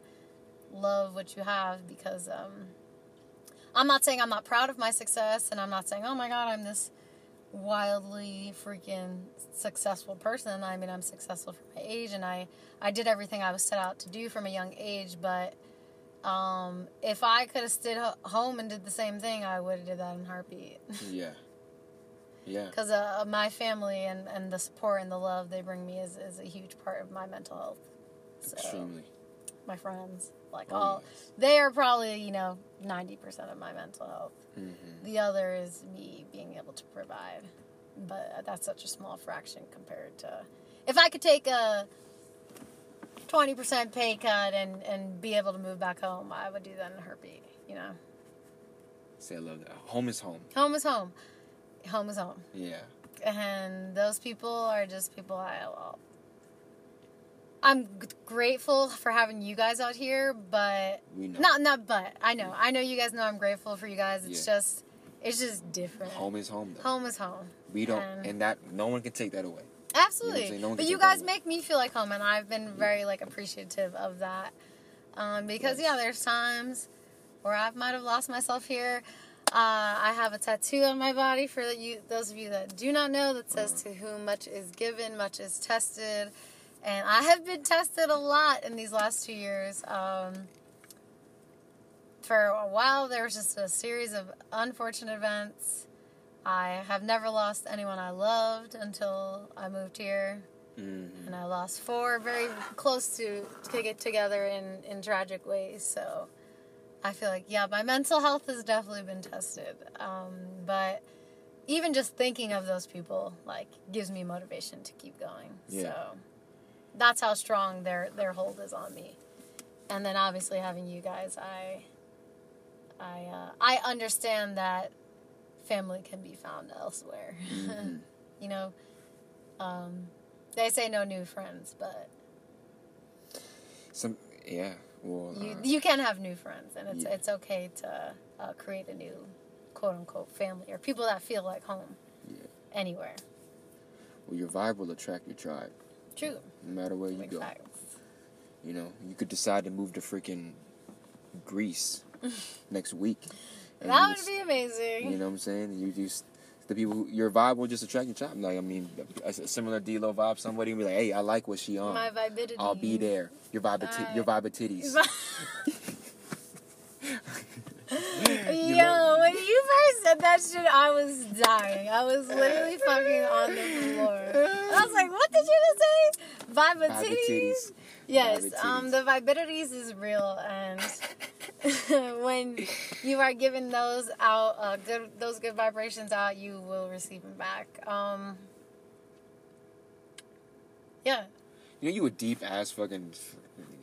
love what you have because um, I'm not saying I'm not proud of my success and I'm not saying, oh my God, I'm this wildly freaking successful person. I mean, I'm successful for my age and I, I did everything I was set out to do from a young age. But um, if I could have stayed ho- home and did the same thing, I would have did that in heartbeat. Yeah. Yeah. Because uh, my family and, and the support and the love they bring me is, is a huge part of my mental health. So, Extremely. my friends, like Oh, all, they are probably, you know, 90% of my mental health. Mhm. The other is me being able to provide. But that's such a small fraction compared to. If I could take a 20% pay cut and, and be able to move back home, I would do that in a heartbeat, you know? Say I love that. Home is home. Home is home. Home is home. Yeah. and those people are just people I well, I'm g- grateful for having you guys out here, but We know. not not but I know I know you guys know I'm grateful for you guys. It's Yeah. just it's just different. Home is home. Though. Home is home. We don't, and- and that no one can take that away. Absolutely. saying? No one but you guys make me feel like home, and I've been very like appreciative of that. Um, because Yes. yeah, there's times where I might have lost myself here. Uh, I have a tattoo on my body for you, those of you that do not know that says, Uh-huh. "To whom much is given, much is tested." And I have been tested a lot in these last two years. Um, for a while, there was just a series of unfortunate events. I have never lost anyone I loved until I moved here Mm-hmm. and I lost four very close to to get together in in tragic ways. So I feel like yeah, my mental health has definitely been tested. Um, but even just thinking of those people like gives me motivation to keep going. Yeah. So that's how strong their their hold is on me. And then obviously having you guys, I I uh, I understand that family can be found elsewhere. Mhm. you know, um, they say no new friends, but Some, yeah. Well, you uh, you can have new friends, and it's Yeah. it's okay to uh, create a new quote unquote family or people that feel like home Yeah. anywhere. well, your vibe will attract your tribe, True, no matter where you go. facts. You know, you could decide to move to freaking Greece next week. and That would just- be amazing. You know what I'm saying? You just the people, who, your vibe will just attract your tribe. Like I mean, a, a similar D'Lo vibe. Somebody will be like, "Hey, I like what she on. My vibidity. I'll be there." Your vibe, Right. your vibe of titties. Yo, when you first said that shit, I was dying. I was literally fucking on the floor. I was like, "What did you just say?" Vibe of Vibe of titties. titties. Yes, um, the vibidities is real, and when you are giving those out, uh, good those good vibrations out, you will receive them back. Um, yeah, You know, you a deep ass fucking.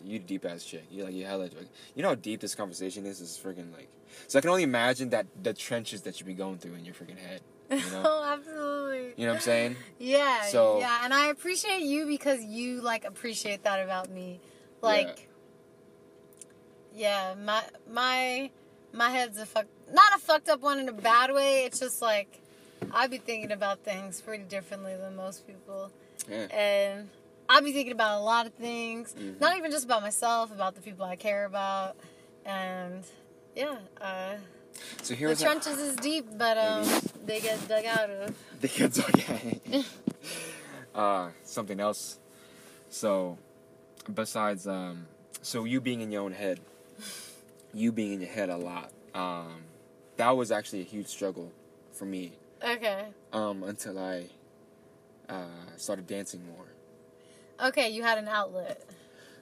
You a deep ass chick. You like you hella. like- You know how deep this conversation is. Is freaking like. So I can only imagine that the trenches that you'd be going through in your freaking head. You know. oh, absolutely. you know what I'm saying? Yeah, So- yeah, and I appreciate you because you like appreciate that about me. Like, yeah, my my my head's a fuck, not a fucked up one in a bad way. It's just like I'd be thinking about things pretty differently than most people, Yeah. and I'd be thinking about a lot of things, Mhm. not even just about myself, about the people I care about, and yeah, uh, So the here's. trenches is deep, but um, they get dug out of. The kids okay. uh, something else. So, besides, um, so you being in your own head, you being in your head a lot, um, that was actually a huge struggle for me. Okay. Um, until I uh, started dancing more. Okay, you had an outlet.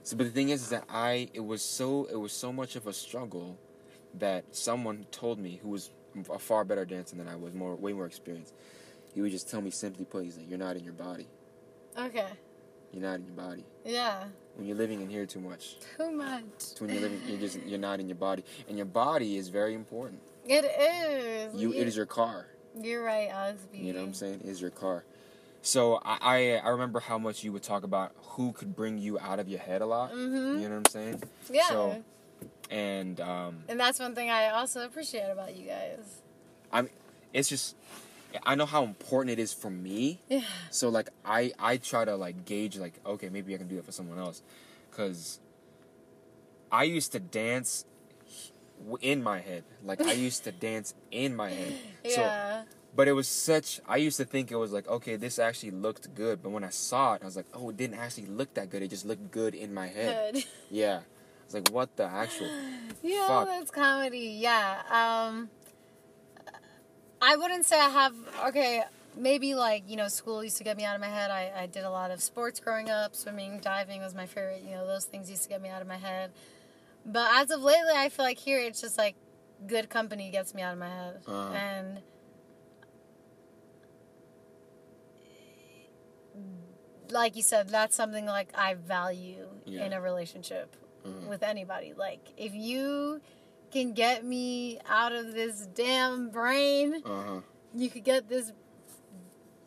So, but the thing is, is that I it was so it was so much of a struggle that someone told me who was a far better dancer than I was, more way more experienced. He would just tell me simply put, he's like, "You're not in your body. Okay. You're not in your body. Yeah. When you're living in here too much. Too much. It's when you're living, you're just you're not in your body, and your body is very important. It is. You, it is your car. You're right, Osby. You know what I'm saying? It is your car. So I, I I remember how much you would talk about who could bring you out of your head a lot. Mhm. You know what I'm saying? Yeah. So, and um, and that's one thing I also appreciate about you guys. I'm. It's just I know how important it is for me. Yeah. So like I I try to like gauge like okay maybe I can do it for someone else, because I used to dance in my head like I used to dance in my head. So Yeah. but it was such I used to think it was like okay this actually looked good but when I saw it I was like oh it didn't actually look that good it just looked good in my head. Good. Yeah. Like what the actual Yeah, Fuck. that's comedy. Yeah. Um I wouldn't say I have okay, maybe like, you know, school used to get me out of my head. I, I did a lot of sports growing up. Swimming, diving was my favorite, you know, those things used to get me out of my head. But as of lately I feel like here it's just like good company gets me out of my head. Uh-huh. And like you said, that's something like I value Yeah. in a relationship Mhm. with anybody. Like if you can get me out of this damn brain, uh-huh you could get this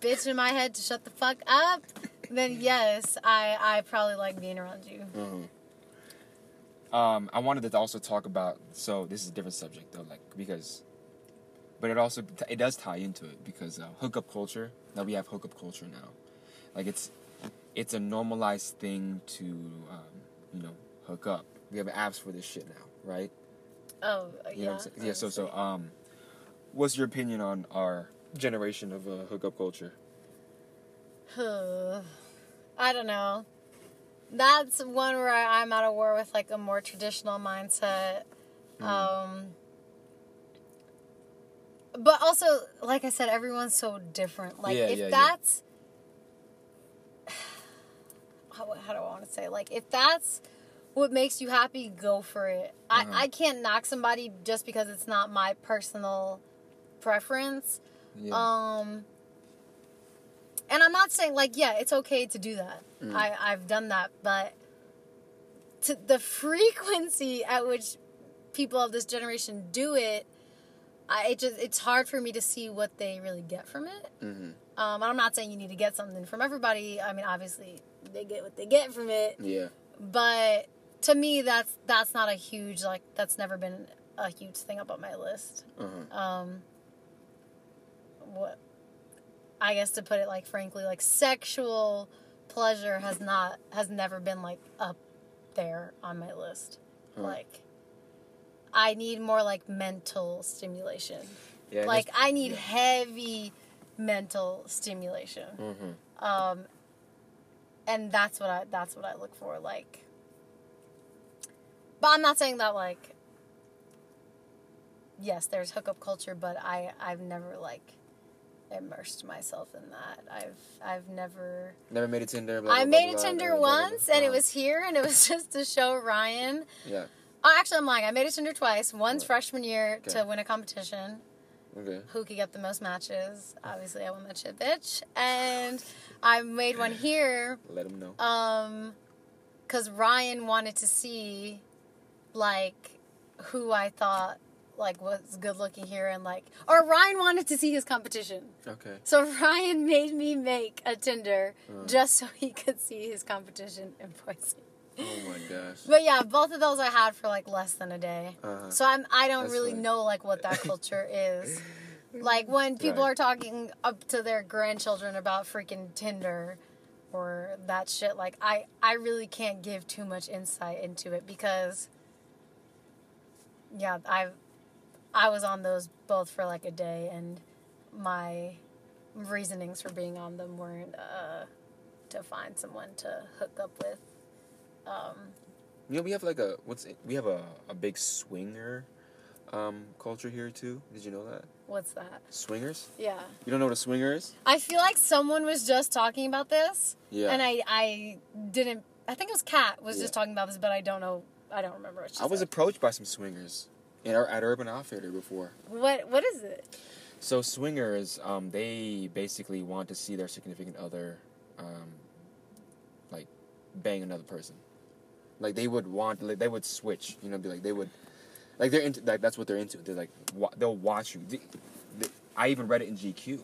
bitch in my head to shut the fuck up, then yes, I I probably like being around you. Mhm. Um, I wanted to also talk about. So this is a different subject though, like because, but it also it does tie into it because uh, hookup culture. Now we have hookup culture now, like it's it's a normalized thing to um, you know hook up. We have apps for this shit now, right? Oh, You yeah. know what I'm saying? Yeah. So so um, what's your opinion on our generation of uh, hookup culture? Huh I don't know. That's one where I, I'm at a war with like a more traditional mindset. Mm. Um, but also, like I said, everyone's so different. Like Yeah, if yeah, yeah. that's how, how do I want to say? Like if that's what makes you happy, go for it. Uh-huh. I, I can't knock somebody just because it's not my personal preference. Yeah. Um, and I'm not saying like, yeah, it's okay to do that. Mm. I I've done that, but to the frequency at which people of this generation do it, I it just it's hard for me to see what they really get from it. hmm Um, I'm not saying you need to get something from everybody. I mean, obviously they get what they get from it, Yeah. but to me, that's that's not a huge like that's never been a huge thing up on my list. Uh-huh. Um, what I guess to put it like frankly, like sexual pleasure has not has never been like up there on my list. Huh. Like I need more like mental stimulation. Yeah. like I need yeah. heavy mental stimulation. hmm Um and that's what I that's what I look for like But I'm not saying that like yes, there's hookup culture, but I I've never like immersed myself in that. I've I've never Never made a Tinder. blah, I blah, blah, made a Tinder blah, blah, blah, once and it Uh-huh. was here and it was just to show Ryan. Yeah. Oh, actually I'm lying. I made a Tinder twice. Once Right. freshman year Okay. to win a competition. Okay. Who could get the most matches? Obviously I won that shit, bitch. And I made one here Let them know. um because ryan wanted to see like who i thought like was good looking here and like or ryan wanted to see his competition Okay. so ryan made me make a tinder Uh. just so he could see his competition in Boise. Oh my gosh. but yeah both of those i had for like less than a day Uh-huh. so i'm i don't That's really funny. know like what that culture is like when people Right. are talking up to their grandchildren about freaking tinder or that shit like i i really can't give too much insight into it because yeah i i was on those both for like a day and my reasonings for being on them weren't uh to find someone to hook up with um You know, we have like a what's it? we have a, a big swinger um, culture here too. Did you know that? what's that Swingers? yeah You don't know what a swinger is? I feel like someone was just talking about this, Yeah. and I I didn't. I think it was Kat was Yeah. just talking about this, but I don't know. I don't remember what she I was said. approached by some swingers, at, Ur- at Urban Outfitter before. What what is it? So swingers, um, they basically want to see their significant other, um, like, bang another person. Like they would want, like, they would switch. You know, be like they would, like they're into, like that's what they're into. They're like wa- they'll watch you. They- they- I even read it in GQ.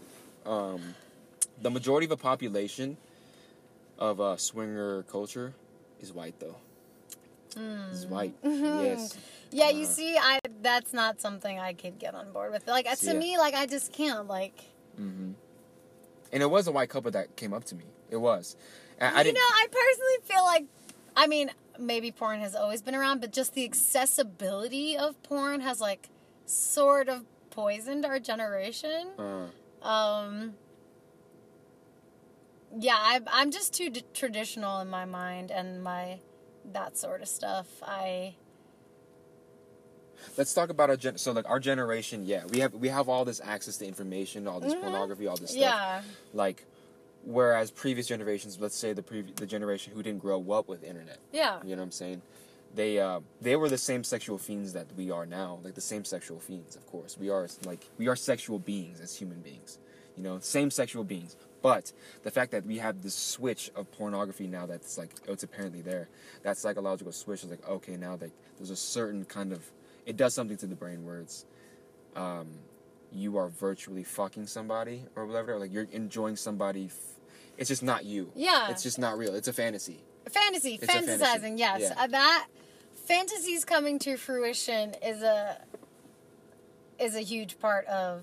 Um, the majority of the population of uh, swinger culture is white, though. Is white. Yes. Yeah, you Uh, see, I that's not something I could get on board with. Like uh, to Yeah. me, like I just can't. Like hmm And it was a white couple that came up to me. It was. And I you didn't. know, I personally feel like, I mean, maybe porn has always been around, but just the accessibility of porn has like sort of poisoned our generation. uh, Um, yeah, I, I'm just too d- traditional in my mind and my that sort of stuff. I let's talk about our gen. So like our generation, yeah, we have we have all this access to information, all this Mhm. pornography, all this stuff. yeah Like, whereas previous generations, let's say the previ- the generation who didn't grow up with internet, yeah you know what I'm saying? They uh, they were the same sexual fiends that we are now, like the same sexual fiends. Of course, we are like we are sexual beings as human beings, you know, same sexual beings. But the fact that we have this switch of pornography now that's like oh, it's apparently there, that psychological switch is like okay now like there's a certain kind of it does something to the brain where it's um, you are virtually fucking somebody or whatever, like you're enjoying somebody. F- it's just not you. Yeah. It's just not real. It's a fantasy. fantasy, It's a fantasy. fantasizing. Yes, Yeah. Uh, that fantasies coming to fruition is a is a huge part of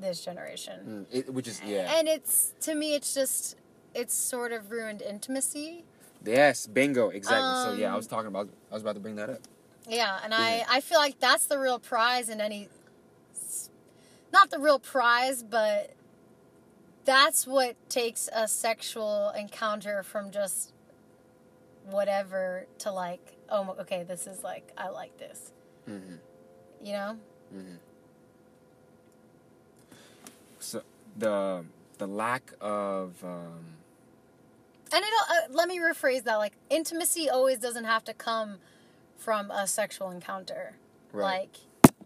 this generation. Mm, it, which is yeah. And it's to me, it's just it's sort of ruined intimacy. Yes, bingo, exactly. so yeah, I Um, was talking about. I was about to bring that up. Yeah, and. I I feel like that's the real prize in any. Not the real prize, but that's what takes a sexual encounter from just whatever to like oh okay this is like I like this hmm you know hmm So the the lack of um, and it uh, let me rephrase that like intimacy always doesn't have to come from a sexual encounter right. like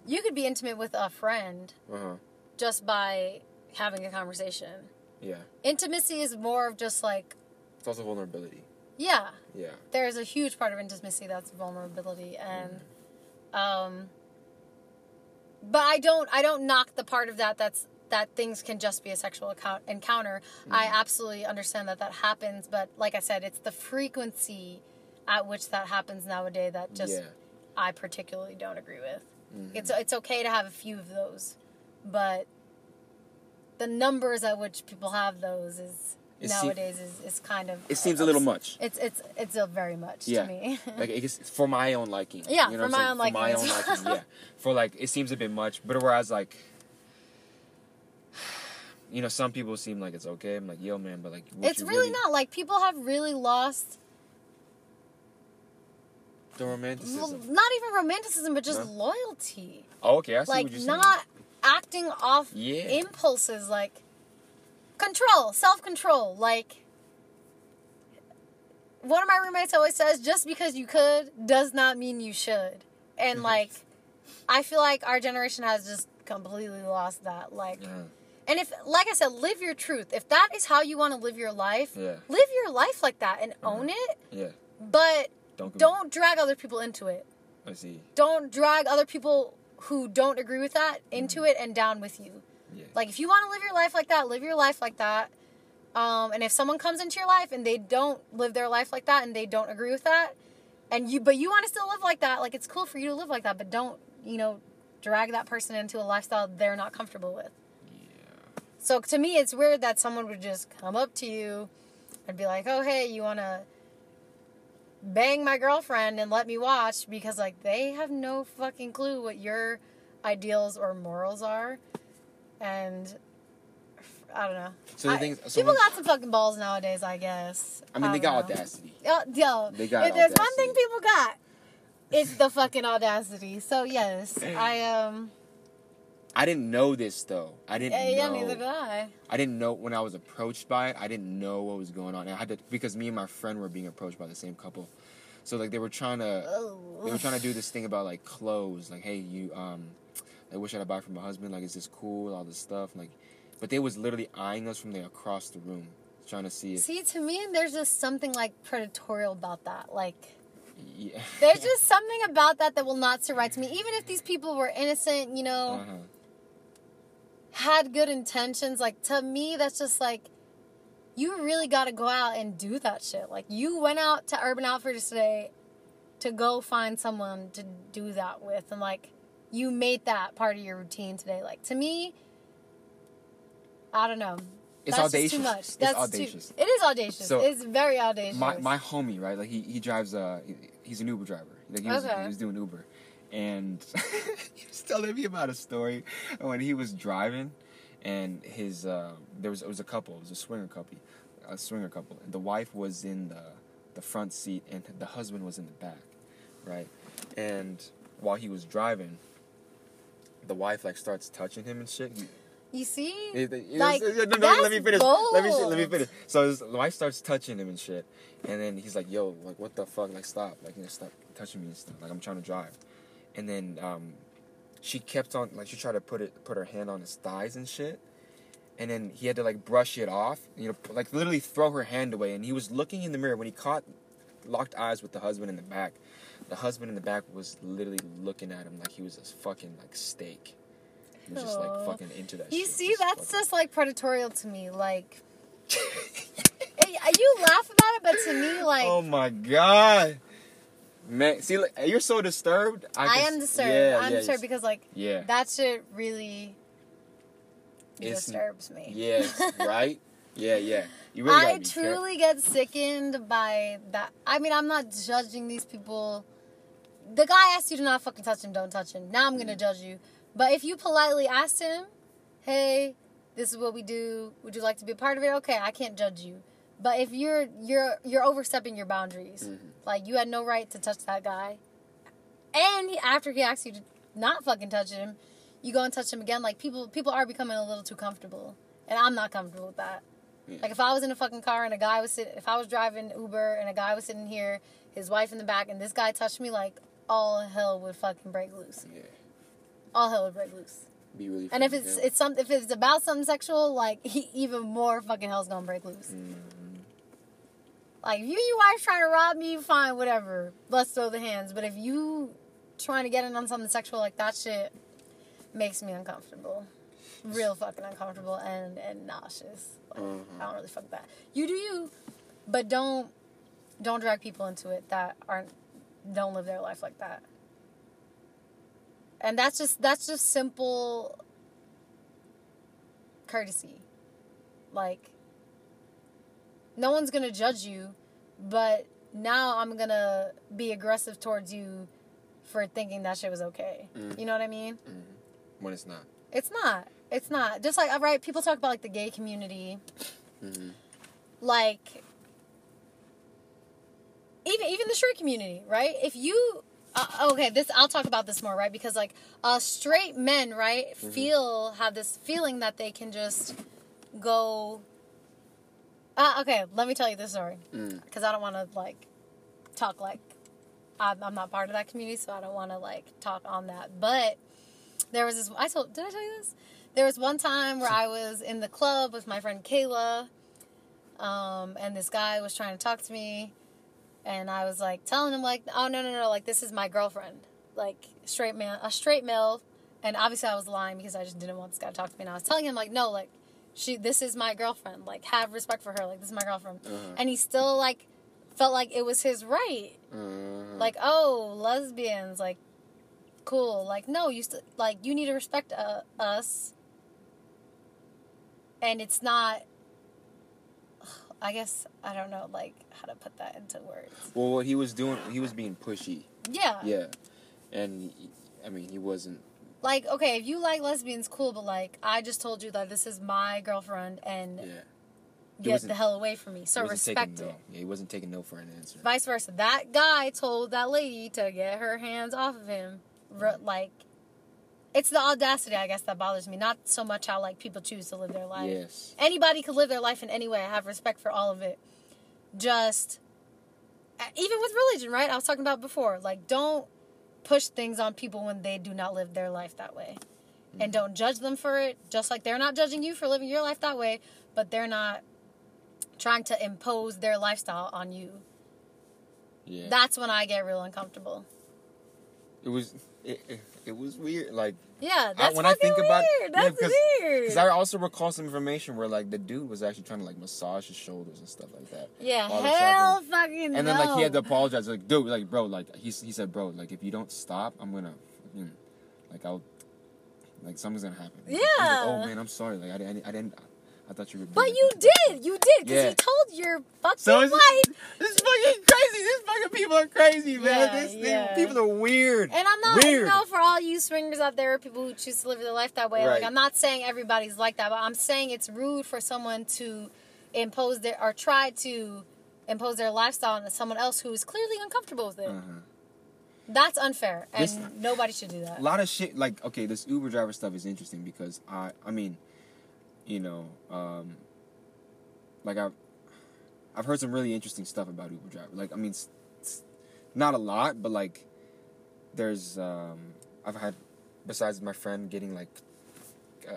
you could be intimate with a friend uh huh. just by having a conversation Yeah. intimacy is more of just like It's also vulnerability. yeah Yeah. there's a huge part of intimacy that's vulnerability and um but i don't i don't knock the part of that that's that things can just be a sexual account, encounter i absolutely understand that that happens but like i said it's the frequency at which that happens nowadays that just yeah. i particularly don't agree with Mhm. it's it's okay to have a few of those but the numbers at which people have those is It nowadays is, is kind of It seems a little much. it's it's it's a very much Yeah. to me. like it's for my own liking. Yeah, you for my own liking For my own liking, yeah. For like, it seems a bit much, but whereas like, you know, some people seem like it's okay. I'm like, yo, man, but like, it's you really, not like people have really lost the romanticism. well, not even romanticism, but just No? loyalty. oh, okay, I see Like what you're not acting off Yeah. impulses, like control, self control. Like one of my roommates always says, just because you could does not mean you should. And mm-hmm. like, I feel like our generation has just completely lost that. Like, saying. And if, like I said, live your truth. If that is how you want to live your life, Yeah. live your life like that and own it. Yeah. But Don't don't drag other people into it. I see. Don't drag other people who don't agree with that into it and down with you. Yeah. Like if you want to live your life like that, live your life like that. Um, and if someone comes into your life and they don't live their life like that and they don't agree with that, and you but you want to still live like that, like it's cool for you to live like that, but don't you know drag that person into a lifestyle they're not comfortable with. So to me, it's weird that someone would just come up to you and be like, "Oh, hey, you want to bang my girlfriend and let me watch?" Because like they have no fucking clue what your ideals or morals are, and I don't know. So the I- thing, people got some fucking balls nowadays, I guess. I mean, they got know. audacity. Yo, yo, They got if there's one thing people got, it's the fucking audacity. So yes, I um, I didn't know this though. I didn't yeah, yeah, know. neither did I. I didn't know when I was approached by it. I didn't know what was going on. And I had to because me and my friend were being approached by the same couple. So like they were trying to Oh. they were trying to do this thing about like clothes, like hey you um, like what should I buy for my husband? Like is this cool? All this stuff like, but they was literally eyeing us from there across the room, trying to see if See, to me, there's just something like predatorial about that. Like, yeah. there's just something about that that will not sit right to me. Even if these people were innocent, you know, uh-huh. Had good intentions, like, to me, that's just like, you really got to go out and do that shit. Like, you went out to Urban Outfitters today to go find someone to do that with. And, like, you made that part of your routine today. Like, to me, I don't know. It's That's audacious. too much. It's That's audacious. Too, it is audacious. So, it's very audacious. my my homie, right? Like he he drives uh he- he's an Uber driver. Like he was Okay. he was doing Uber, and he was telling me about a story when he was driving, and his uh there was it was a couple, it was a swinger couple, a swinger couple, and the wife was in the the front seat and the husband was in the back, right? And while he was driving, the wife like starts touching him and shit. You see? it- it- it- Like, no, no, let me finish. Let me let me finish. So his wife starts touching him and shit, and then he's like, "Yo, like what the fuck? Like stop! Like you know, stop touching me and stuff. Like I'm trying to drive." And then um, she kept on like she tried to put it put her hand on his thighs and shit, and then he had to like brush it off. You know, like literally throw her hand away. And he was looking in the mirror when he caught locked eyes with the husband in the back. The husband in the back was literally looking at him like he was a fucking like steak. He was just like fucking into that. You shit. see, that's fucking- just like predatorial to me. Like, you laugh about it, but to me, like, oh my god, man! See, like, you're so disturbed. I, I can am disturbed. Yeah, I'm yeah, disturbed because, like, yeah, that shit really It's- disturbs me. yeah, right? Yeah, yeah. Really I careful. truly get sickened by that. I mean, I'm not judging these people. The guy asked you to not fucking touch him, don't touch him. Now I'm Mm. gonna judge you. But if you politely asked him, hey, this is what we do. Would you like to be a part of it? Okay, I can't judge you. But if you're you're you're overstepping your boundaries, Mm-hmm. Like you had no right to touch that guy, and he, after he asked you to not fucking touch him, you go and touch him again. Like people people are becoming a little too comfortable, and I'm not comfortable with that. Yeah. Like if I was in a fucking car and a guy was sitting, if I was driving Uber and a guy was sitting here, his wife in the back, and this guy touched me, like all hell would fucking break loose. Yeah, All hell would break loose. be really. And if it's it's some if it's about something sexual, like he, even more fucking hell's gonna break loose. Mhm. Like if you and your wife trying to rob me, fine, whatever. Let's throw the hands. But if you trying to get in on something sexual like that shit makes me uncomfortable. Real fucking uncomfortable and, and nauseous. Like, Mhm. I don't really fuck with that. You do you. But don't don't drag people into it that aren't don't live their life like that. And that's just that's just simple courtesy. Like no one's gonna judge you, but now I'm gonna be aggressive towards you for thinking that shit was okay. Mm. You know what I mean? Mhm. when it's not. It's not. It's not. Just like, right, people talk about like the gay community. Mhm. Like, even even the straight community, right? If you, uh, okay, this I'll talk about this more, right? Because like, uh, straight men, right, feel have this feeling that they can just go. Uh, okay, let me tell you this story Mm. because I don't want to like talk like I'm, I'm not part of that community, so I don't want to like talk on that. But there was this. I told. Did I tell you this? There was one time where I was in the club with my friend Kayla, um, and this guy was trying to talk to me, and I was like telling him like, "Oh no no no! Like this is my girlfriend, like straight man, a straight male." And obviously I was lying because I just didn't want this guy to talk to me. And I was telling him like, "No, like she, this is my girlfriend. Like have respect for her. Like this is my girlfriend." Uh-huh. And he still like felt like it was his right Mhm. like oh lesbians like cool like no you st- like you need to respect uh, us and it's not i guess i don't know like how to put that into words well, what he was doing, he was being pushy. yeah Yeah, and I mean, he wasn't. Like okay if you like lesbians cool but like i just told you that this is my girlfriend and Yeah, get the hell away from me so respect taking it. Yeah, he wasn't taking no for an answer. vice versa that guy told that lady to get her hands off of him like it's the audacity i guess that bothers me not so much how like people choose to live their life Yes. anybody could live their life in any way i have respect for all of it just uh, even with religion, right? I was talking about before. Like, don't push things on people when they do not live their life that way. And mm-hmm. don't judge them for it, just like they're not judging you for living your life that way, but they're not trying to impose their lifestyle on you. Yeah. That's when I get real uncomfortable. it was it, it, it was weird. Like Yeah, I- that's when I think fucking about weird. yeah, That's because weird. because I also recall some information where like the dude was actually trying to like massage his shoulders and stuff like that. yeah, hell fucking And then like he had to apologize, like dude, like bro, like he he said, bro, like if you don't stop, I'm gonna, like I'll, like something's gonna happen. He's like, oh, Yeah. oh man, I'm sorry. Like I didn't, I didn't, I thought you were. But you did, you did, because Yeah. he told your fucking So wife. this is fucking crazy. These fucking people are crazy, man. Yeah, this, yeah. people are weird. And I'm not, weird. you know, for all you swingers out there, people who choose to live their life that way, like I'm not saying everybody's like that, but I'm saying it's rude for someone to impose their or try to impose their lifestyle on someone else who is clearly uncomfortable with it. Uh-huh. That's unfair, and This- nobody should do that. a lot of shit like okay this uber driver stuff is interesting because i i mean you know um like i've i've heard some really interesting stuff about uber driver like i mean it's, it's not a lot but like there's um i've had besides my friend getting like uh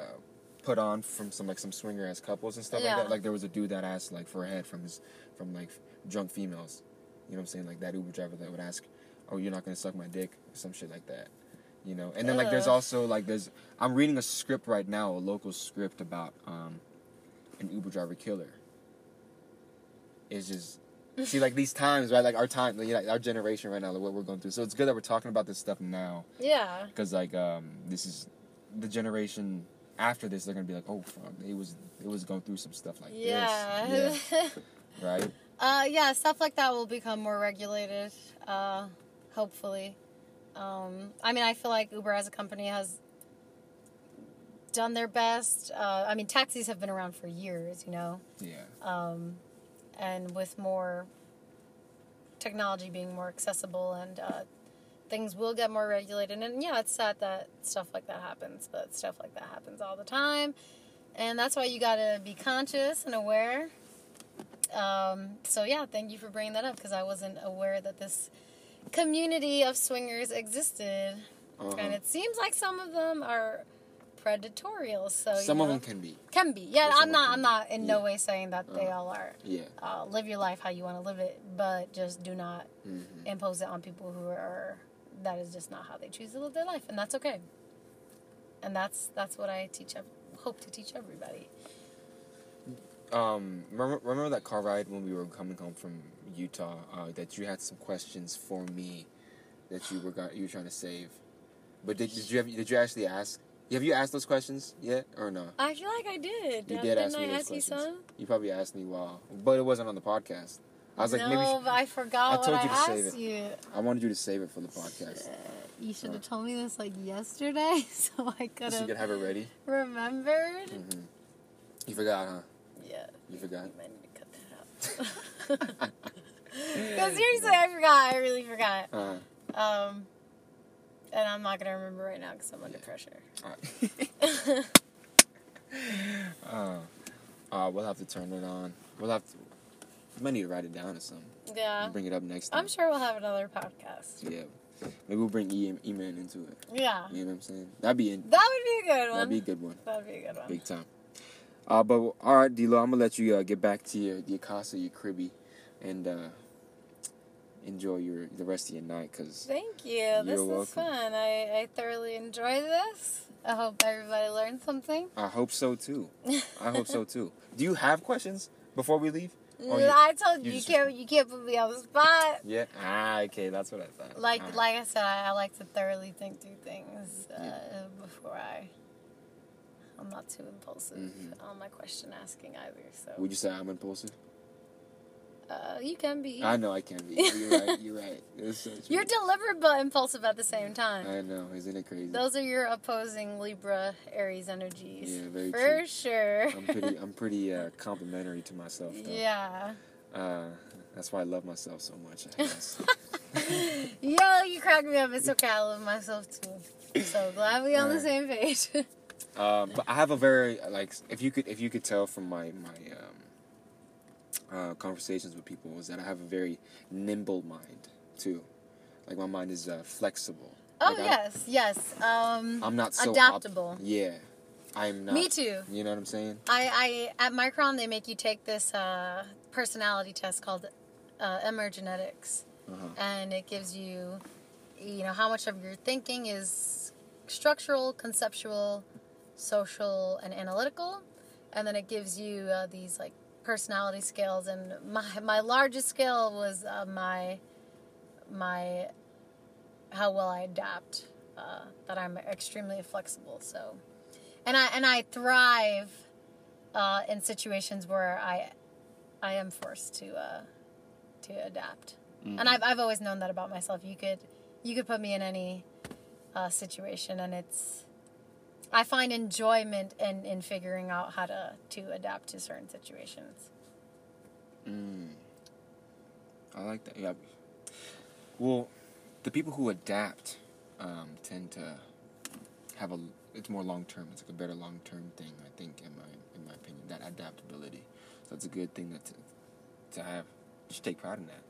put on from some like some swinger ass couples and stuff Yeah. like that like there was a dude that asked like for a head from his from like drunk females. You know what i'm saying? Like that uber driver that would ask oh you're not gonna suck my dick? or some shit like that you know? And then like there's also like there's i'm reading a script right now a local script about um an uber driver killer. It's just see like these times right like our time know, our generation right now like what we're going through. So it's good that we're talking about this stuff now. Yeah, because like um this is the generation after this they're gonna be like oh fuck it was it was going through some stuff like yeah, this yeah. Right? Uh, yeah. Stuff like that will become more regulated, uh, hopefully. Um, I mean, I feel like Uber as a company has done their best. Uh, I mean, taxis have been around for years, you know. yeah um, and with more technology being more accessible and uh, things will get more regulated and yeah it's sad that stuff like that happens but stuff like that happens all the time and that's why you gotta be conscious and aware um, so yeah thank you for bringing that up because i wasn't aware that this community of swingers existed Uh-huh. and it seems like some of them are predatorial so you some of them can be Can be. Yeah, I'm not. I'm not in no Yeah. way saying that they Uh, all are. yeah Uh, live your life how you want to live it, but just do not hmm impose it on people who are. That is just not how they choose to live their life, and that's okay. And that's that's what I teach. ev- Hope to teach everybody. Um, remember, remember that car ride when we were coming home from Utah? Uh, that you had some questions for me that you were got, you were trying to save. But did, did you have, did you actually ask? Have you asked those questions yet or no? I feel like I did. You Uh, did Didn't ask me I those ask you questions. some? You probably asked me while, but it wasn't on the podcast. I was like, no, maybe she- but I forgot I what told I you to save it. you. I wanted you to save it for the podcast, Shit, You should have told me this like yesterday, so I could so you could have have it ready. remembered. hmm You forgot, huh? You forgot. You might need to cut that out. Because seriously, I forgot. I really forgot. Uh, Um, and I'm not gonna remember right now because I'm under Yeah. pressure. alright. uh, uh, we'll have to turn it on. We'll have to. We might need to write it down or something. yeah, Bring it up next time. I'm sure we'll have another podcast. Yeah. Maybe we'll bring E E-Man into it. Yeah, You know what I'm saying? That'd be in, that would be a good one. that'd be a good one. That'd be a good one. Big time. Uh, but all right, D'Lo, I'm gonna let you uh, get back to your your casa, your cribby, and uh, enjoy your the rest of your night. Cause Thank you. This You're is welcome. fun. I, I thoroughly enjoyed this. I hope everybody learned something. I hope so too. I hope so too. Do you have questions before we leave? You- I told you you can't you can't put me on the spot. Yeah. Ah, okay, that's what I thought. Like right. like I said, I, I like to thoroughly think through things uh, Yeah. before I. I'm not too impulsive Mhm. on my question asking either. So Would you say I'm impulsive? uh, you can be. I know I can be. You're right. You're right. So. You're deliberate but impulsive at the same time. I know. Isn't it crazy? Those are your opposing Libra Aries energies. Yeah, very true. For true. sure. I'm pretty. I'm pretty uh, complimentary to myself. Though. yeah. Uh, that's why I love myself so much. I guess. Yo, you crack me up. It's okay. I love myself too. So glad we on the same page. Um, but I have a very like. If you could, if you could tell from my my um, uh, conversations with people is that I have a very nimble mind too. Like my mind is uh, flexible. Oh Like, I- yes, yes. Um, I'm not so op- adaptable. yeah, I'm not. Me too. You know what I'm saying? I, I at Micron they make you take this uh, personality test called uh, emergenetics, Uh-huh. and it gives you, you know, how much of your thinking is structural, conceptual, social, and analytical, and then it gives you uh, these like personality scales. And my my largest scale was uh, my my how well I adapt. Uh, that I'm extremely flexible. So, and I and I thrive uh, in situations where I I am forced to uh, to adapt. And I've I've always known that about myself. You could you could put me in any uh, situation, and it's I find enjoyment in, in figuring out how to to adapt to certain situations. Mm. I like that. Yeah. Well, the people who adapt um, tend to have a. It's more long term. It's like a better long term thing. I think, in my in my opinion, that adaptability. So it's a good thing that to, to have. You should take pride in that.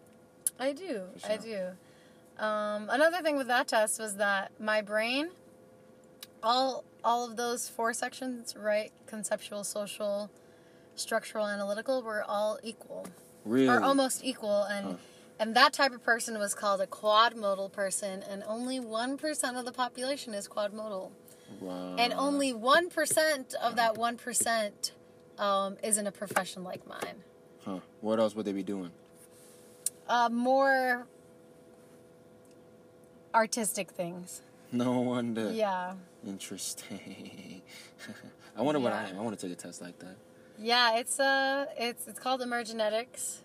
I do. For I do. Um, another thing with that test was that my brain, all all of those four sections, right, conceptual, social, structural, analytical, were all equal Really. or almost equal, and Huh. and that type of person was called a quad modal person, and only one percent of the population is quad modal, Wow. and only one percent of that one percent um, is in a profession like mine. Huh. What else would they be doing? Uh, more artistic things. No wonder. Yeah. Interesting. I wonder what I am. I want to take a test like that. Yeah, it's uh it's it's called emergenetics.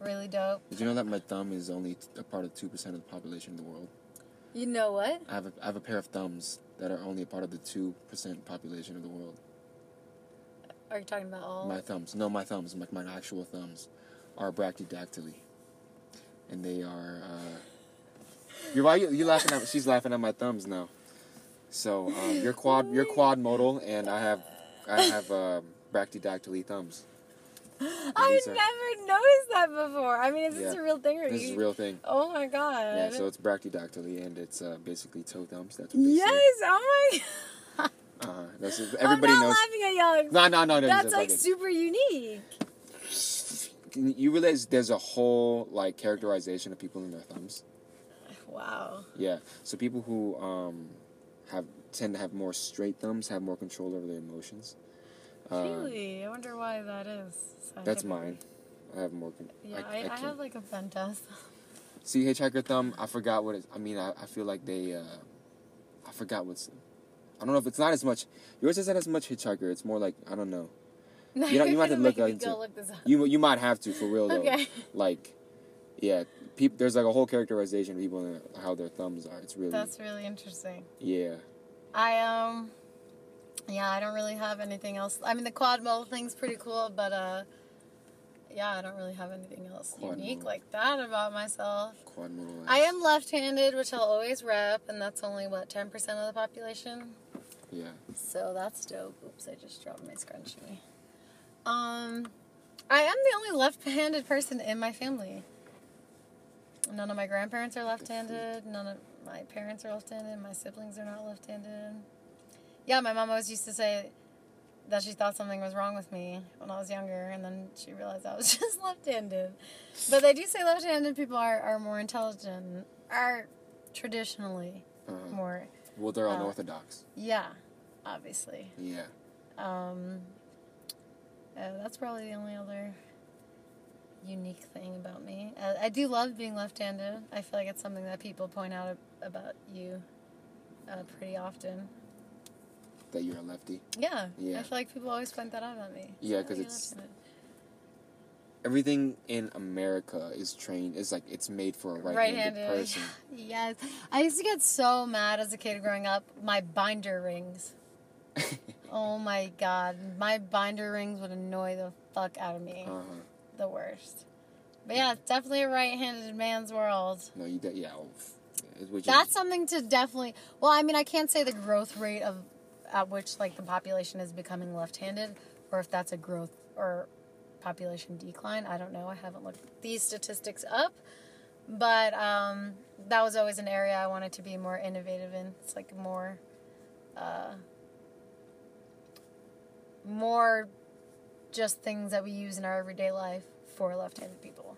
Really dope. Did you know that my thumb is only a part of two percent of the population in the world? You know what? I have a, I have a pair of thumbs that are only a part of the two percent population of the world. Are you talking about all My thumbs, no, my thumbs, my, my actual thumbs, are brachydactyly, and they are. Uh, you're why you you laughing at? She's laughing at my thumbs now. So um, you're quad you're quad modal, and I have I have uh, brachydactyly thumbs. I've are- never noticed that before. I mean, is this Yeah. a real thing or This you? is a real thing. Oh my god. Yeah, so it's brachydactyly, and it's uh, basically toe thumbs. That's what they yes. say. Oh my. Uh, that's everybody I'm not knows. laughing at y'all. No, no, no, no. That's like super unique. You realize there's a whole like characterization of people in their thumbs. Wow. Yeah. So people who um have tend to have more straight thumbs have more control over their emotions. Uh, really? I wonder why that is. That's mine. I have more. Con- Yeah, I, I, I, can't- have like a fantastic. See, hitchhiker thumb. I forgot what it. I mean, I, I feel like they. Uh, I forgot what's. I don't know if it's not as much. Yours isn't as much hitchhiker. It's more like I don't know. You know, you might have to look into- look. You you might have to for real though. Okay. Like, yeah, peop, There's like a whole characterization of people and how their thumbs are. It's really That's really interesting. yeah. I um yeah, I don't really have anything else. I mean the quad modal thing's pretty cool, but uh yeah, I don't really have anything else Quad unique modal. like that about myself. Quad modal. I am left-handed, which I'll always rep, and that's only what 10% of the population. Yeah. So that's dope. Oops, I just dropped my scrunchie. Um I am the only left-handed person in my family. None of my grandparents are left-handed. None of my parents are left-handed. My siblings are not left-handed. Yeah, my mom always used to say that she thought something was wrong with me when I was younger, and then she realized I was just left-handed. But they do say left-handed people are, are more intelligent, are traditionally Uh-huh. more. Well, they're Uh, unorthodox. Yeah, obviously. Yeah. Um, uh, that's probably the only other unique thing about me. I, I do love being left-handed. I feel like it's something that people point out about you uh, pretty often. That you're a lefty. Yeah, Yeah. I feel like people always point that out about me. Yeah, because it's- Everything in America is trained. Is like it's made for a right-handed, right-handed. person. yes, I used to get so mad as a kid growing up. My binder rings. Oh my god, my binder rings would annoy the fuck out of me. uh-huh. The worst. But yeah, it's definitely a right-handed man's world. No, you. De- yeah. which That's something to definitely. Well, I mean, I can't say the growth rate of at which like the population is becoming left-handed, or if that's a growth or population decline. I don't know. I haven't looked these statistics up, but um, that was always an area I wanted to be more innovative in. It's like more, uh, more, just things that we use in our everyday life for left-handed people.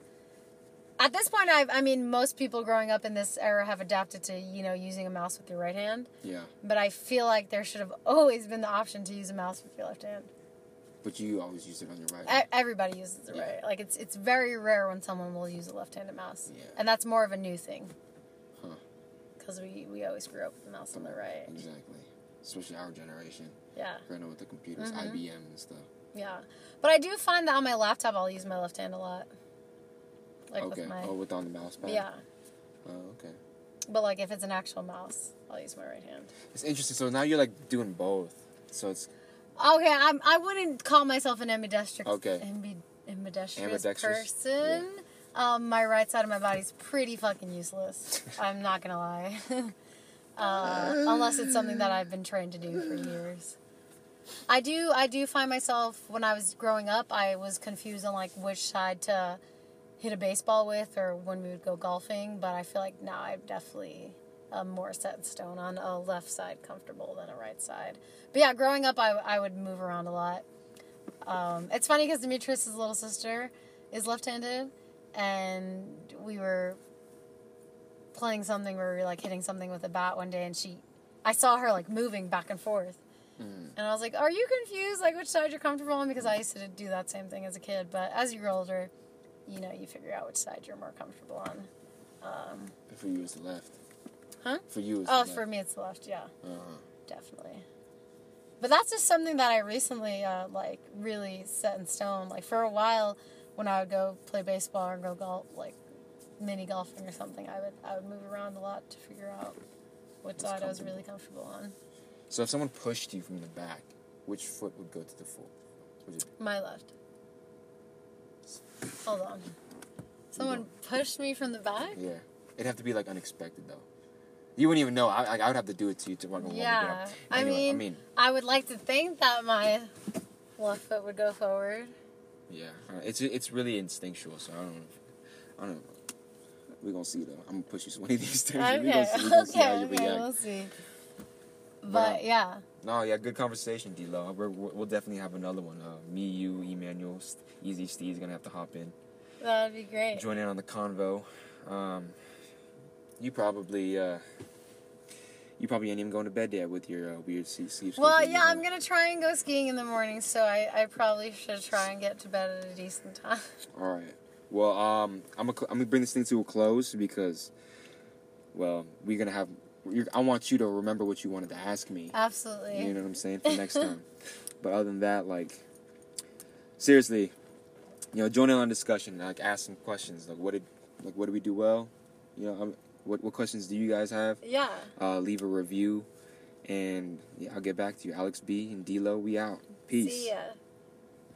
At this point, I've, I mean, most people growing up in this era have adapted to, you know, using a mouse with your right hand. Yeah. But I feel like there should have always been the option to use a mouse with your left hand. But you always use it on your right. E- Everybody uses the Yeah. right. Like it's it's very rare when someone will use a left-handed mouse, Yeah. and that's more of a new thing. Huh. Because we we always grew up with the mouse on the right. Exactly. Especially our generation. Yeah, Growing up with the computers, Mhm. IBM and stuff. Yeah. But I do find that on my laptop, I'll use my left hand a lot. Like okay. with my Oh, with on the mouse pad. yeah. Oh, okay. But like if it's an actual mouse, I'll use my right hand. It's interesting. So now you're like doing both. So it's Okay, I'm, I wouldn't call myself an ambidextrous, Okay. ambi, ambidextrous, Ambidextrous? person. Um, my right side of my body's pretty fucking useless. I'm not gonna lie. uh, unless it's something that I've been trained to do for years. I do. I do find myself when I was growing up, I was confused on like which side to hit a baseball with, or when we would go golfing. But I feel like now I'm definitely um, more set in stone on a left side comfortable than a right side. But yeah, growing up, I, I would move around a lot. Um, it's funny because Demetrius' little sister is left-handed, and we were playing something where we were like hitting something with a bat one day, and she, I saw her like moving back and forth, Mm. and I was like, "Are you confused? Like which side you're comfortable on?" Because I used to do that same thing as a kid, but as you grow older, you know, you figure out which side you're more comfortable on. Um, for you it's the left. Huh? For you it's oh, the left. for me, it's the left. Yeah. Uh-huh. definitely. But that's just something that I recently uh, like really set in stone. Like for a while, when I would go play baseball or go golf, like mini golfing or something, I would I would move around a lot to figure out which side I was really comfortable on. So if someone pushed you from the back, which foot would go to the floor? My left. Hold on. Someone pushed me from the back. Yeah, it'd have to be like unexpected though. You wouldn't even know. I, I, I would have to do it to you to want to warm Yeah, it up. I Anyway, mean, I mean, I would like to think that my left foot would go forward. yeah, uh, it's it's really instinctual. So I don't, I don't. know. We're gonna see though. I'm gonna push you one of these times. Okay, gonna see, we gonna see how okay, you okay, react. we'll see. But, um, yeah, No, yeah, good conversation, D'Lo. We're, we're, we'll definitely have another one. Uh, me, you, Emmanuel, Easy Steve's gonna have to hop in, that'd be great. join in on the convo. Um, you probably, uh, you probably ain't even going to bed yet with your uh, weird sleep sleep. Well, schedule, yeah, I'm gonna try and go skiing in the morning, so I, I probably should try and get to bed at a decent time. All right. Well, um, I'm gonna I'm gonna bring this thing to a close because, well, we're gonna have. You're, I want you to remember what you wanted to ask me. Absolutely. You know what I'm saying for next time. But other than that, like, seriously, you know, join in on discussion. Like, ask some questions. Like, what did, like, what did we do well? You know, um, what what questions do you guys have? Yeah. Uh, leave a review, and yeah, I'll get back to you. Alex B and D'Lo, we out. Peace. See ya.